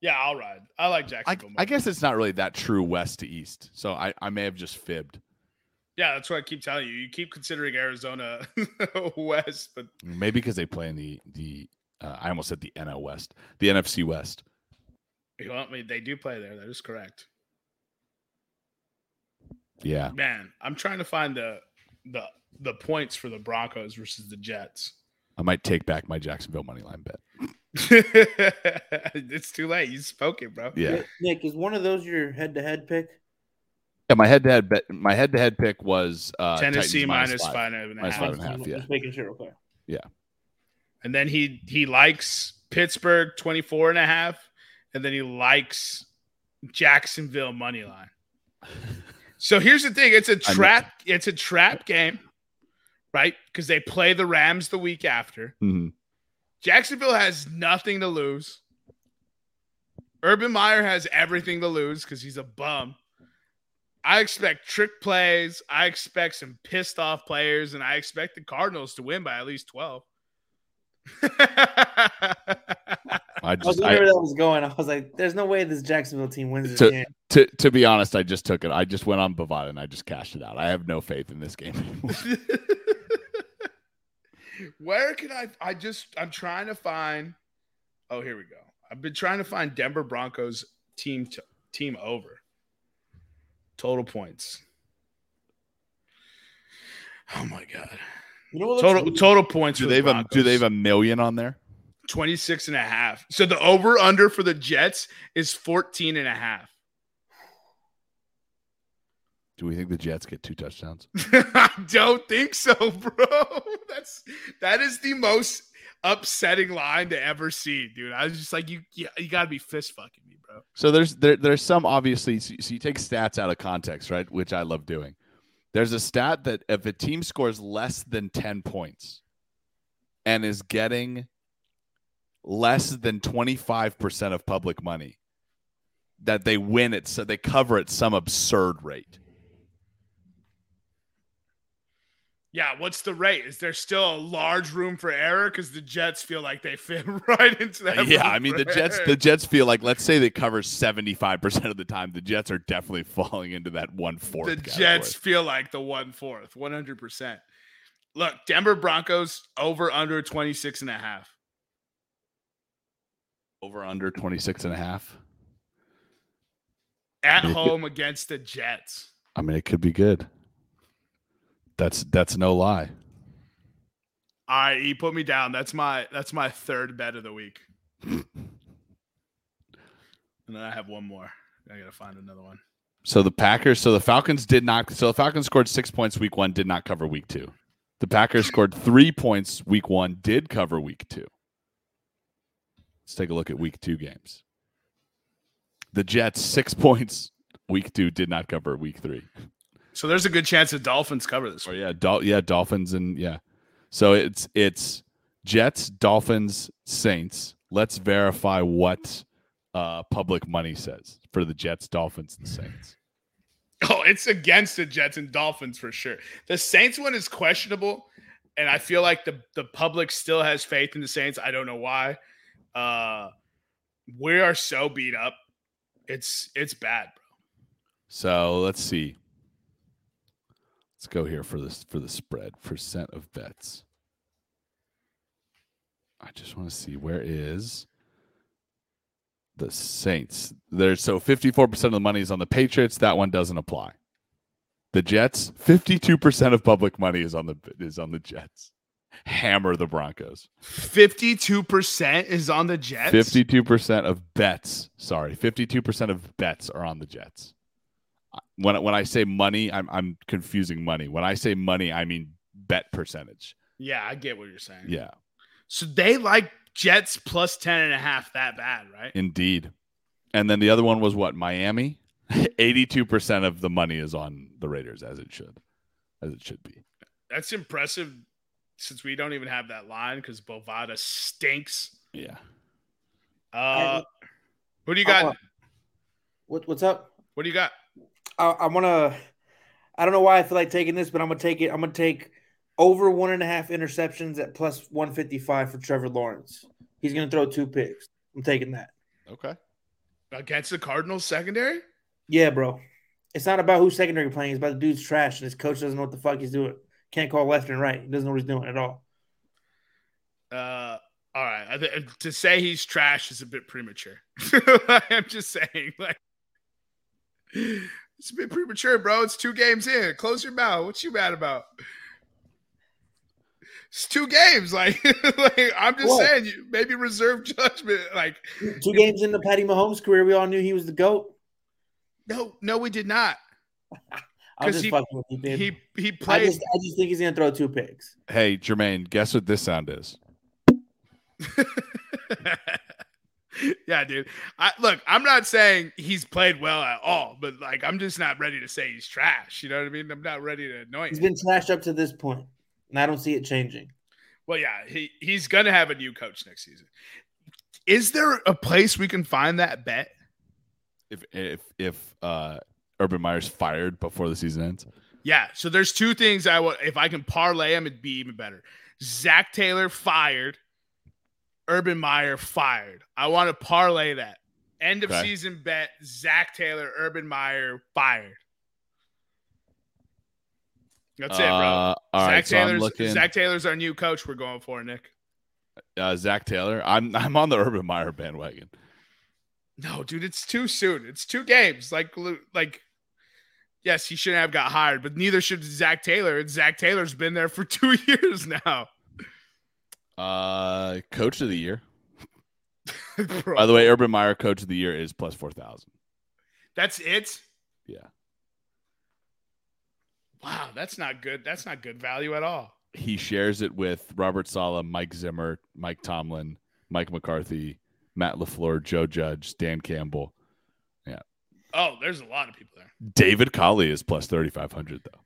yeah, I'll ride. I like
I,
Jacksonville.
I
more.
guess it's not really that true west to east. So I, I may have just fibbed.
Yeah, that's what I keep telling you. You keep considering Arizona West, but
Maybe because they play in the the uh, I almost said the NL West, the NFC West.
you want me? They do play there. That is correct.
Yeah.
Man, I'm trying to find the the the points for the Broncos versus the Jets.
I might take back my Jacksonville money line bet.
it's too late. You spoke it, bro.
Yeah.
Nick, is one of those your head-to-head pick?
Yeah, my head to head bet my head to head pick was uh
Tennessee
Titans
minus five and a
Minus
half.
five and a half,
Just
yeah.
making sure. Okay.
And then he he likes Pittsburgh 24 and a half, and then he likes Jacksonville money line. So here's the thing: it's a trap. It's a trap game, right? Because they play the Rams the week after.
Mhm.
Jacksonville has nothing to lose. Urban Meyer has everything to lose because he's a bum. I expect trick plays. I expect some pissed off players, and I expect the Cardinals to win by at least 12.
I
I was
I,
that was going. I was like, "There's no way this Jacksonville team wins this
To-
game."
to to be honest, I just took it. I just went on Bovada and I just cashed it out. I have no faith in this game anymore.
Where can I? I just I'm trying to find. Oh, here we go. I've been trying to find Denver Broncos team to, team over. Total points. Oh my god.
You know?
Total
looks-
total points.
do
for
they
the
have a do they have a million on there?
26 and a half. So the over under for the Jets is 14 and a half.
Do we think the Jets get two touchdowns?
I don't think so, bro. That's that is the most upsetting line to ever see, dude. I was just like, you, you, you got to be fist fucking me, bro.
So there's there there's some obviously so so you take stats out of context, right? Which I love doing. There's a stat that if a team scores less than 10 points and is getting less than 25% of public money that they win it so they cover at some absurd rate.
Yeah, what's the rate? Is there still a large room for error? Because the Jets feel like they fit right into that.
yeah, I mean the Jets
error.
the Jets feel like let's say they cover 75% of the time the Jets are definitely falling into that one fourth.
the
category.
Jets feel like the one fourth, 100%. Look, Denver Broncos over under 26 and a half.
over under 26 and a half.
At home against the Jets.
I mean it could be good. That's that's no lie.
All right, he put me down. That's my that's my third bet of the week. and then I have one more. I gotta find another one.
So the Packers, so the Falcons did not. So the Falcons scored six points week one, did not cover week two. The Packers scored three points week one, did cover week two. Let's take a look at week two games. The Jets six points week two, did not cover week three.
So there's a good chance the Dolphins cover this
Or
one.
yeah, Dol- yeah, Dolphins and yeah. So it's it's Jets, Dolphins, Saints. Let's verify what uh, public money says for the Jets, Dolphins, and Saints.
Oh, it's against the Jets and Dolphins for sure. The Saints one is questionable, and I feel like the the public still has faith in the Saints. I don't know why. Uh we are so beat up. It's it's bad, bro.
So let's see. Let's go here for this for the spread percent of bets. I just want to see where is the Saints. There's so 54% of the money is on the Patriots. That one doesn't apply. The Jets, 52% of public money is on the is on the Jets. Hammer the Broncos.
52% is on the Jets.
52% of bets, sorry, 52% of bets are on the Jets. When when I say money, I'm I'm confusing money. When I say money, I mean bet percentage.
Yeah, I get what you're saying.
Yeah,
So they like Jets plus 10 and a half that bad, right?
indeed. And then the other one was what? Miami. 82% of the money is on the Raiders as it should. As it should be.
That's impressive since we don't even have that line because Bovada stinks.
Yeah.
Uh, who do you got?
Uh, What, what's up?
What do you got?
I, I want to. I don't know why I feel like taking this, but I'm gonna take it. I'm gonna take over one and a half interceptions at plus 155 for Trevor Lawrence. He's gonna throw two picks. I'm taking that.
Okay.
Against the Cardinals secondary?
Yeah, bro. It's not about who's secondary playing. It's about the dude's trash and his coach doesn't know what the fuck he's doing. Can't call left and right. He doesn't know what he's doing at all.
Uh, all right. I th- to say he's trash is a bit premature. I'm just saying, like, it's a bit premature, bro. It's two games in. Close your mouth. What you mad about? It's two games. Like, like I'm just
What?
saying, you maybe reserve judgment. Like,
Two games into Patty Mahomes' career, we all knew he was the goat.
no, no, we did not.
I'm
'Cause
just
he-
fucking with you, dude.
He he
I just, I just think he's gonna throw two picks.
Hey, Jermaine, guess what this sound is?
yeah, dude. I look, I'm not saying he's played well at all, but like I'm just not ready to say he's trash. You know what I mean? I'm not ready to annoy
He's
him.
been trashed up to this point, and I don't see it changing.
Well, yeah, he, he's gonna have a new coach next season. Is there a place we can find that bet?
If if if uh Urban Meyer's fired before the season ends.
Yeah. So there's two things I would if I can parlay them, it'd be even better. Zac Taylor fired, Urban Meyer fired. I want to parlay that. End of
Okay.
season bet: Zac Taylor, Urban Meyer fired. That's it, bro.
Uh, all
Zac
right, so I'm
Taylor's
looking.
Zac Taylor's our new coach. We're going for Nick.
uh, Zac Taylor. I'm I'm on the Urban Meyer bandwagon.
No, dude, it's too soon. It's two games. Like, like, yes, he shouldn't have got hired, but neither should Zac Taylor. And Zac Taylor's been there for two years now.
Uh, coach of the year. By the way, Urban Meyer coach of the year is plus four thousand.
that's it.
Yeah,
Wow, that's not good. That's not good value at all.
he shares it with Robert Saleh, Mike Zimmer, Mike Tomlin, Mike McCarthy, Matt Lafleur, Joe Judge, Dan Campbell, Yeah.
Oh, there's a lot of people there.
David Culley is plus thirty five hundred though.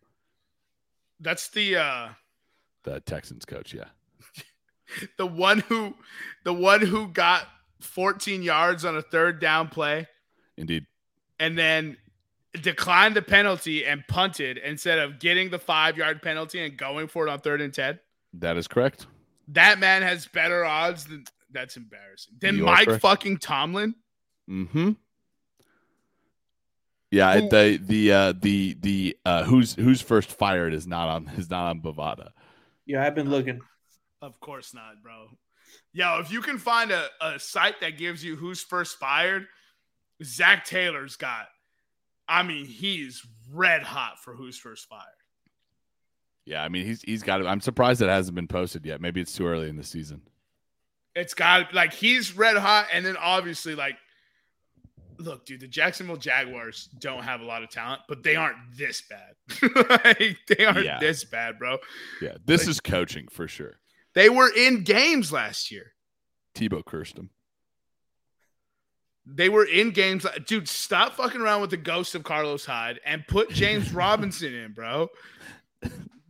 That's the uh
The Texans coach. Yeah,
the one who the one who got 14 yards on a third down play
Indeed.
and then declined the penalty and punted instead of getting the five yard penalty and going for it on third and 10.
That is correct.
That man has better odds than that's embarrassing. Than
You
Mike fucking Tomlin.
Mm-hmm. Yeah,
Who-
the the uh, the the uh, who's who's first fired is not on is not on Bovada.
Yeah, I've been looking.
Of course not, bro. Yo, if you can find a, a site that gives you who's first fired, Zac Taylor's got. I mean, he's red hot for who's first fired.
Yeah, I mean he's he's got it. I'm surprised it hasn't been posted yet. Maybe it's too early in the season.
It's got like he's red hot, and then obviously like, look, dude, the Jacksonville Jaguars don't have a lot of talent, but they aren't this bad. like, they aren't
Yeah.
this bad, bro.
Yeah, this
Like-
is coaching for sure.
They were in games last year.
Tebow cursed them.
They were in games. Dude, stop fucking around with the ghost of Carlos Hyde and put James Robinson in, bro.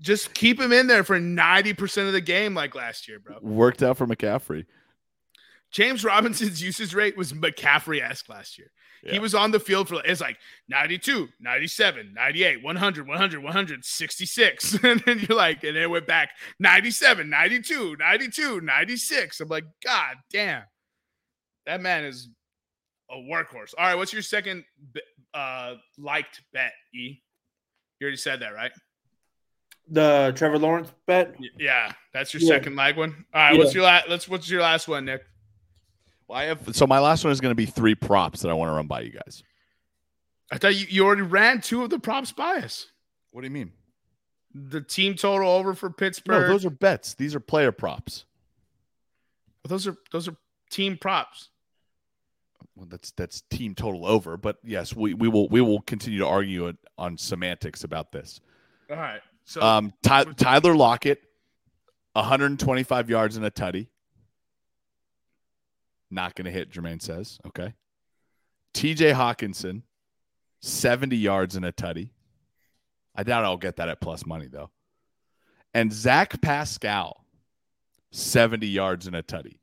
Just keep him in there for 90% of the game like last year, bro.
Worked out for McCaffrey.
James Robinson's usage rate was McCaffrey esque last year.
Yeah.
He was on the field for it's like 92, 97, 98, 100, 100, 100, 66. And then you're like, and then it went back 97, 92, 92, 96. I'm like, God damn. That man is a workhorse. All right, what's your second uh liked bet, E? You already said that, right?
The Trevor Lawrence bet.
Yeah, that's your
Yeah.
second like one. All right, what's your last let's what's your last one, Nick?
Well, I have so my last one is going to be three props that I want to run by you guys.
I thought you, you already ran two of the props by us.
What do you mean?
The team total over for Pittsburgh.
No, those are bets. These are player props.
those are those are team props.
Well, that's that's team total over. But yes, we, we will we will continue to argue it on semantics about this.
All right. So
Um, Ty, Tyler Lockett, 125 yards and a tutty. Not going to hit. Jermaine says, okay. T.J. Hockenson, 70 yards and a tutty. I doubt I'll get that at plus money though. And Zach Pascal, 70 yards and a tutty.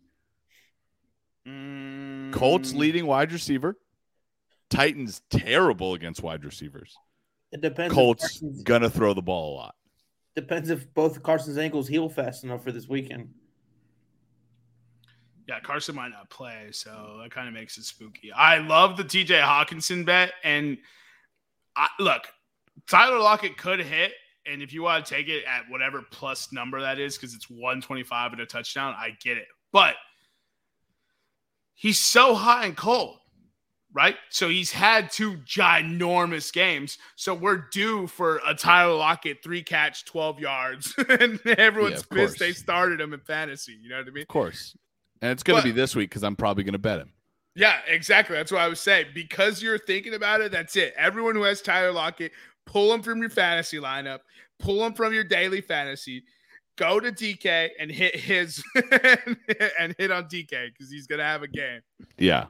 mm,
Colts leading wide receiver. Titans terrible against wide receivers.
It depends.
Colts gonna throw the ball a lot.
depends if both Carson's ankles heal fast enough for this weekend.
Yeah, Carson might not play, so that kind of makes it spooky. I love the TJ Hockenson bet, and I, look, Tyler Lockett could hit, and if you want to take it at whatever plus number that is, because it's one twenty five and a touchdown, I get it. But he's so hot and cold, right? So he's had two ginormous games. So we're due for a Tyler Lockett three catch, twelve yards, and everyone's
of
pissed they started him in fantasy. You know what I mean?
Of course. And it's gonna be this week because I'm probably gonna bet him.
Yeah, exactly. That's what I was saying. Because you're thinking about it, that's it. Everyone who has Tyler Lockett, pull him from your fantasy lineup, pull him from your daily fantasy, go to DK and hit his and hit on DK because he's gonna have a game.
Yeah.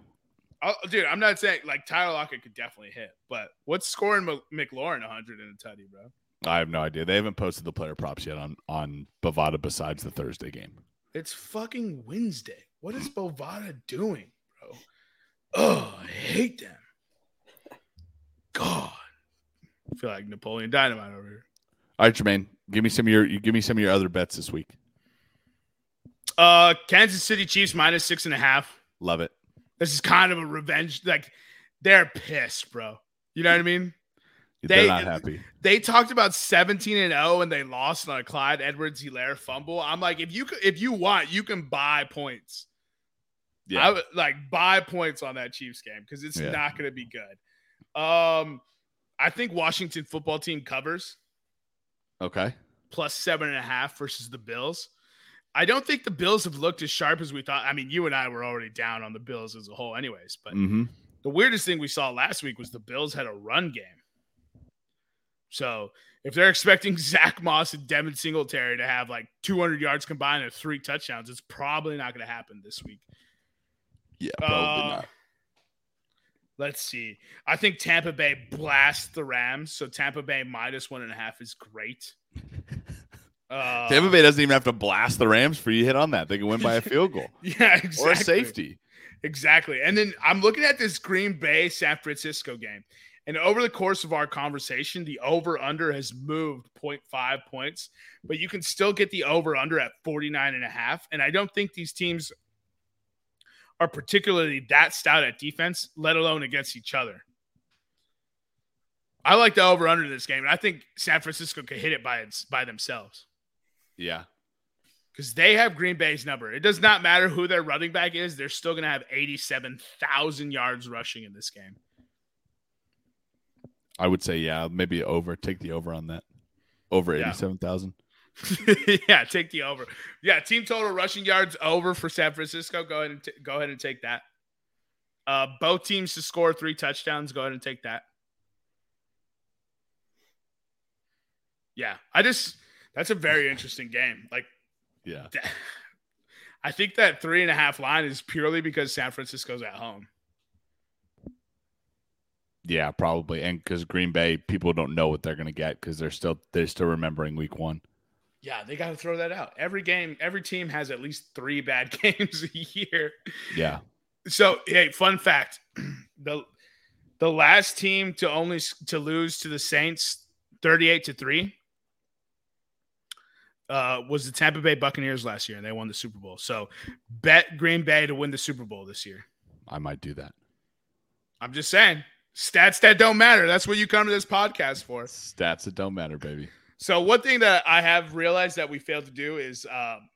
i dude, I'm not saying like Tyler Lockett could definitely hit, but what's scoring M- McLaurin 100 in a tutty, bro?
I have no idea. They haven't posted the player props yet on on Bovada besides the Thursday game.
It's fucking Wednesday. What is Bovada doing, bro? Oh, I hate them. God. I feel like Napoleon Dynamite over here.
All right, Jermaine, give me some of your you give me some of your other bets this week.
Uh Kansas City Chiefs minus six and a half.
Love it.
This is kind of a revenge. Like they're pissed, bro. You know what I mean?
They're not happy.
They talked about 17 and 0 and they lost on a Clyde Edwards Helaire fumble. I'm like, if you if you want, you can buy points.
Yeah.
I would like buy points on that Chiefs game because it's
Yeah.
not going to be good. Um, I think Washington football team covers
Okay.
plus seven and a half versus the Bills. I don't think the Bills have looked as sharp as we thought. I mean, you and I were already down on the Bills as a whole, anyways. But
Mm-hmm.
the weirdest thing we saw last week was the Bills had a run game. So if they're expecting Zack Moss and Devin Singletary to have like 200 yards combined and three touchdowns, it's probably not going to happen this week.
Yeah, probably
Uh, Let's see. I think Tampa Bay blasts the Rams. So Tampa Bay minus one and a half is great. Uh,
Tampa Bay doesn't even have to blast the Rams for you to hit on that. They can win by a field goal
Yeah, exactly.
or a safety.
Exactly. And then I'm looking at this Green Bay San Francisco game. And over the course of our conversation, the over under has moved 0.5 points, but you can still get the over under at 49 and a half. And I don't think these teams are particularly that stout at defense, let alone against each other. I like the over under this game, and I think San Francisco could hit it by its, by themselves
Yeah.
because they have Green Bay's number. It does not matter who their running back is; they're still going to have eighty-seven thousand yards rushing in this game.
I would say, yeah, maybe over. Take the over on that. Over
Yeah.
87,000.
yeah, take the over. Yeah, team total rushing yards over for San Francisco. Go ahead and t- go ahead and take that. Uh, both teams to score three touchdowns. Go ahead and take that. Yeah, I just that's a very interesting game. Like
Yeah.
I think that three and a half line is purely because San Francisco's at home.
Yeah, probably. And because Green Bay, people don't know what they're going to get because they're still they're still remembering week one.
Yeah, they got to throw that out. Every game, every team has at least three bad games a year.
Yeah.
So, hey, fun fact: the the last team to only to lose to the Saints, thirty-eight to three, uh, was the Tampa Bay Buccaneers last year, and they won the Super Bowl. So, bet Green Bay to win the Super Bowl this year.
I might do that.
I'm just saying, stats that don't matter. That's what you come to this podcast for.
Stats that don't matter, baby.
So one thing that I have realized that we failed to do is um,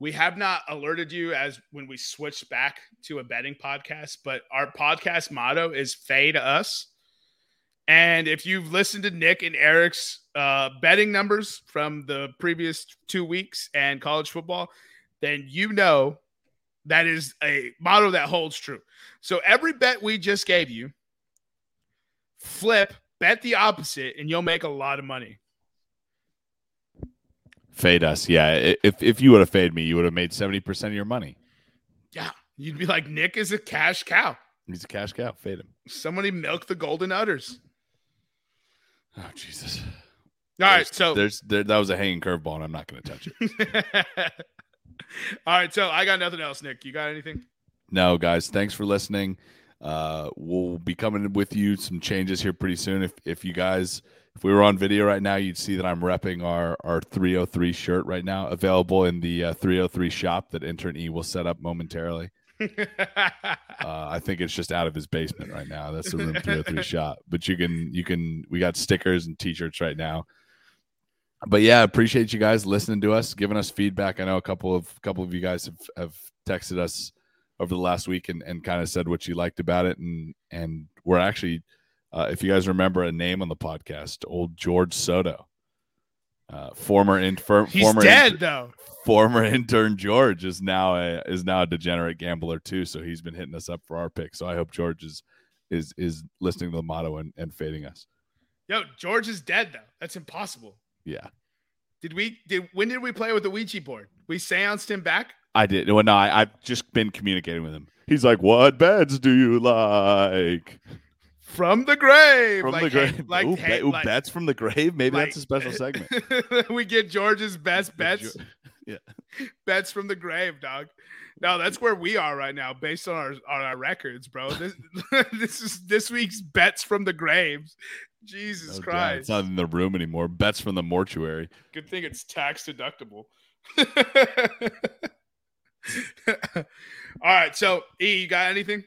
we have not alerted you as when we switched back to a betting podcast, but our podcast motto is "Fade Us." And if you've listened to Nick and Eric's uh, betting numbers from the previous two weeks and college football, then you know that is a motto that holds true. So every bet we just gave you, flip, bet the opposite, and you'll make a lot of money.
Fade us. Yeah. If if you would have faded me, you would have made 70% of your money.
Yeah. You'd be like, Nick is a cash cow.
He's a cash cow. Fade him.
Somebody milk the golden udders.
Oh, Jesus.
All right.
There's-
So,
there's there, that was a hanging curveball, and I'm not going to touch it.
all right. So, I got nothing else, Nick. You got anything?
No, guys, thanks for listening. Uh, we'll be coming with you some changes here pretty soon. If if you guys, if we were on video right now, you'd see that I'm repping our our 303 shirt right now, available in the uh, 303 shop that Intern E will set up momentarily. Uh, I think it's just out of his basement right now. That's the room 303 shop. But you can you can we got stickers and t-shirts right now. But yeah, appreciate you guys listening to us, giving us feedback. I know a couple of a couple of you guys have, have texted us over the last week and, and kind of said what you liked about it. And and we're actually uh, if you guys remember a name on the podcast, old George Soto. Uh, former in, for,
He's
former
dead,
intern-
though.
former intern George is now a is now a degenerate gambler too. So he's been hitting us up for our pick. So I hope George is is is listening to the motto and, and fading us.
Yo, George is dead, though. That's impossible.
Yeah.
Did we, did, when did we play with the Ouija board? We seanced him back?
I did. Well, no, I, I've just been communicating with him. He's like, "What beds do you like?"
From the grave.
From
Like,
the
hey-
grave.
like,
ooh,
hey,
ooh,
like-
bets from the grave. Maybe
like-
that's a special segment.
we get George's best bets.
Yeah.
bets from the grave, dog. No, that's where we are right now, based on our on our records, bro. This this is this week's bets from the graves. Jesus
No doubt.
Christ!
It's not in the room anymore. Bets from the mortuary.
Good thing it's tax deductible. All right, so E, you got anything?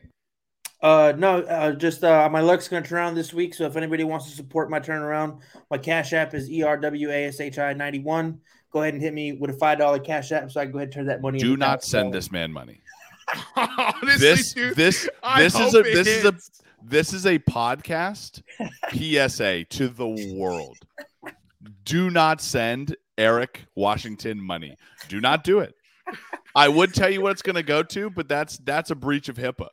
Uh, no, uh, just uh, my luck's gonna turn around this week. So if anybody wants to support my turnaround, my cash app is E ERWASHI ninety one. Go ahead and hit me with a five dollar cash app, so I can go ahead and turn that money.
Do not send this man money.
Honestly,
This
dude,
this
I
this is a
it
this is a
hits.
This is a podcast PSA to the world. Do not send Eric Washington money. Do not do it. I would tell you what it's going to go to, but that's that's a breach of HIPAA.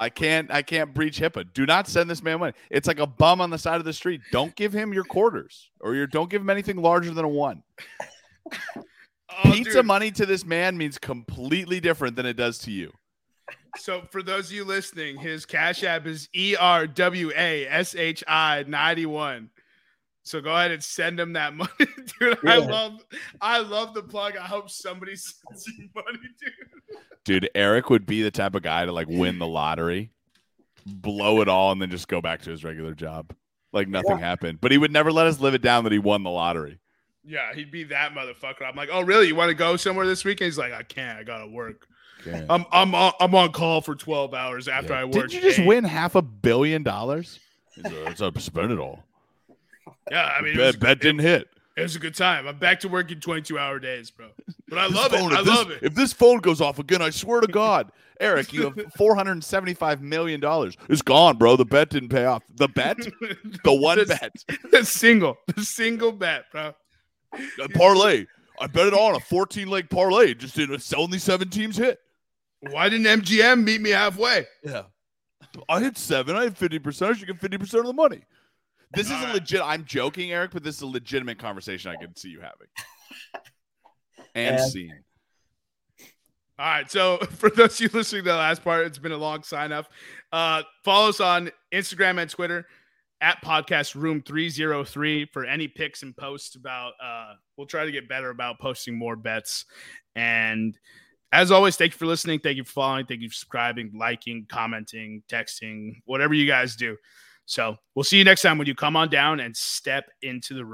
I can't I can't breach HIPAA. Do not send this man money. It's like a bum on the side of the street. Don't give him your quarters or your don't give him anything larger than a one.
Oh,
Pizza
dude.
money to this man means completely different than it does to you.
So for those of you listening, his cash app is E R W A S H I ninety one. So go ahead and send him that money, dude. I love, I love the plug. I hope somebody sends you money, dude.
Dude, Eric would be the type of guy to like win the lottery, blow it all, and then just go back to his regular job. Like nothing happened. But he would never let us live it down that he won the lottery.
Yeah, he'd be that motherfucker. I'm like, oh, really? You want to go somewhere this weekend? He's like, I can't. I gotta work.
Okay.
I'm, I'm, on, I'm on call for 12 hours after
Yeah.
I work.
Did you just
eight.
win half a billion dollars? It's a, it's uh, a spend it all.
Yeah, I mean,
bet, bet didn't hit.
it was a good time. I'm back to working 22 hour days, bro. But I
This
love it. I
this-
love it.
If this phone goes off again, I swear to God, Eric, you have four hundred and seventy-five million dollars. It's gone, bro. The bet didn't pay off. The bet, the one
the,
bet,
the single, the single bet, bro.
a parlay. I bet it on a fourteen leg parlay. Just didn't. Only seven teams hit.
Why didn't MGM meet me halfway?
Yeah. I hit seven. I had 50%. I should get 50% of the money. This is a legit. I'm joking, Eric, but this is a legitimate conversation I can see you having. And
Yeah.
seeing.
All right. So for those of you listening to the last part, it's been a long sign up. Uh, follow us on Instagram and Twitter at podcast room 303 for any picks and posts about uh we'll try to get better about posting more bets. And as always, thank you for listening. Thank you for following. Thank you for subscribing, liking, commenting, texting, whatever you guys do. So we'll see you next time when you come on down and step into the room.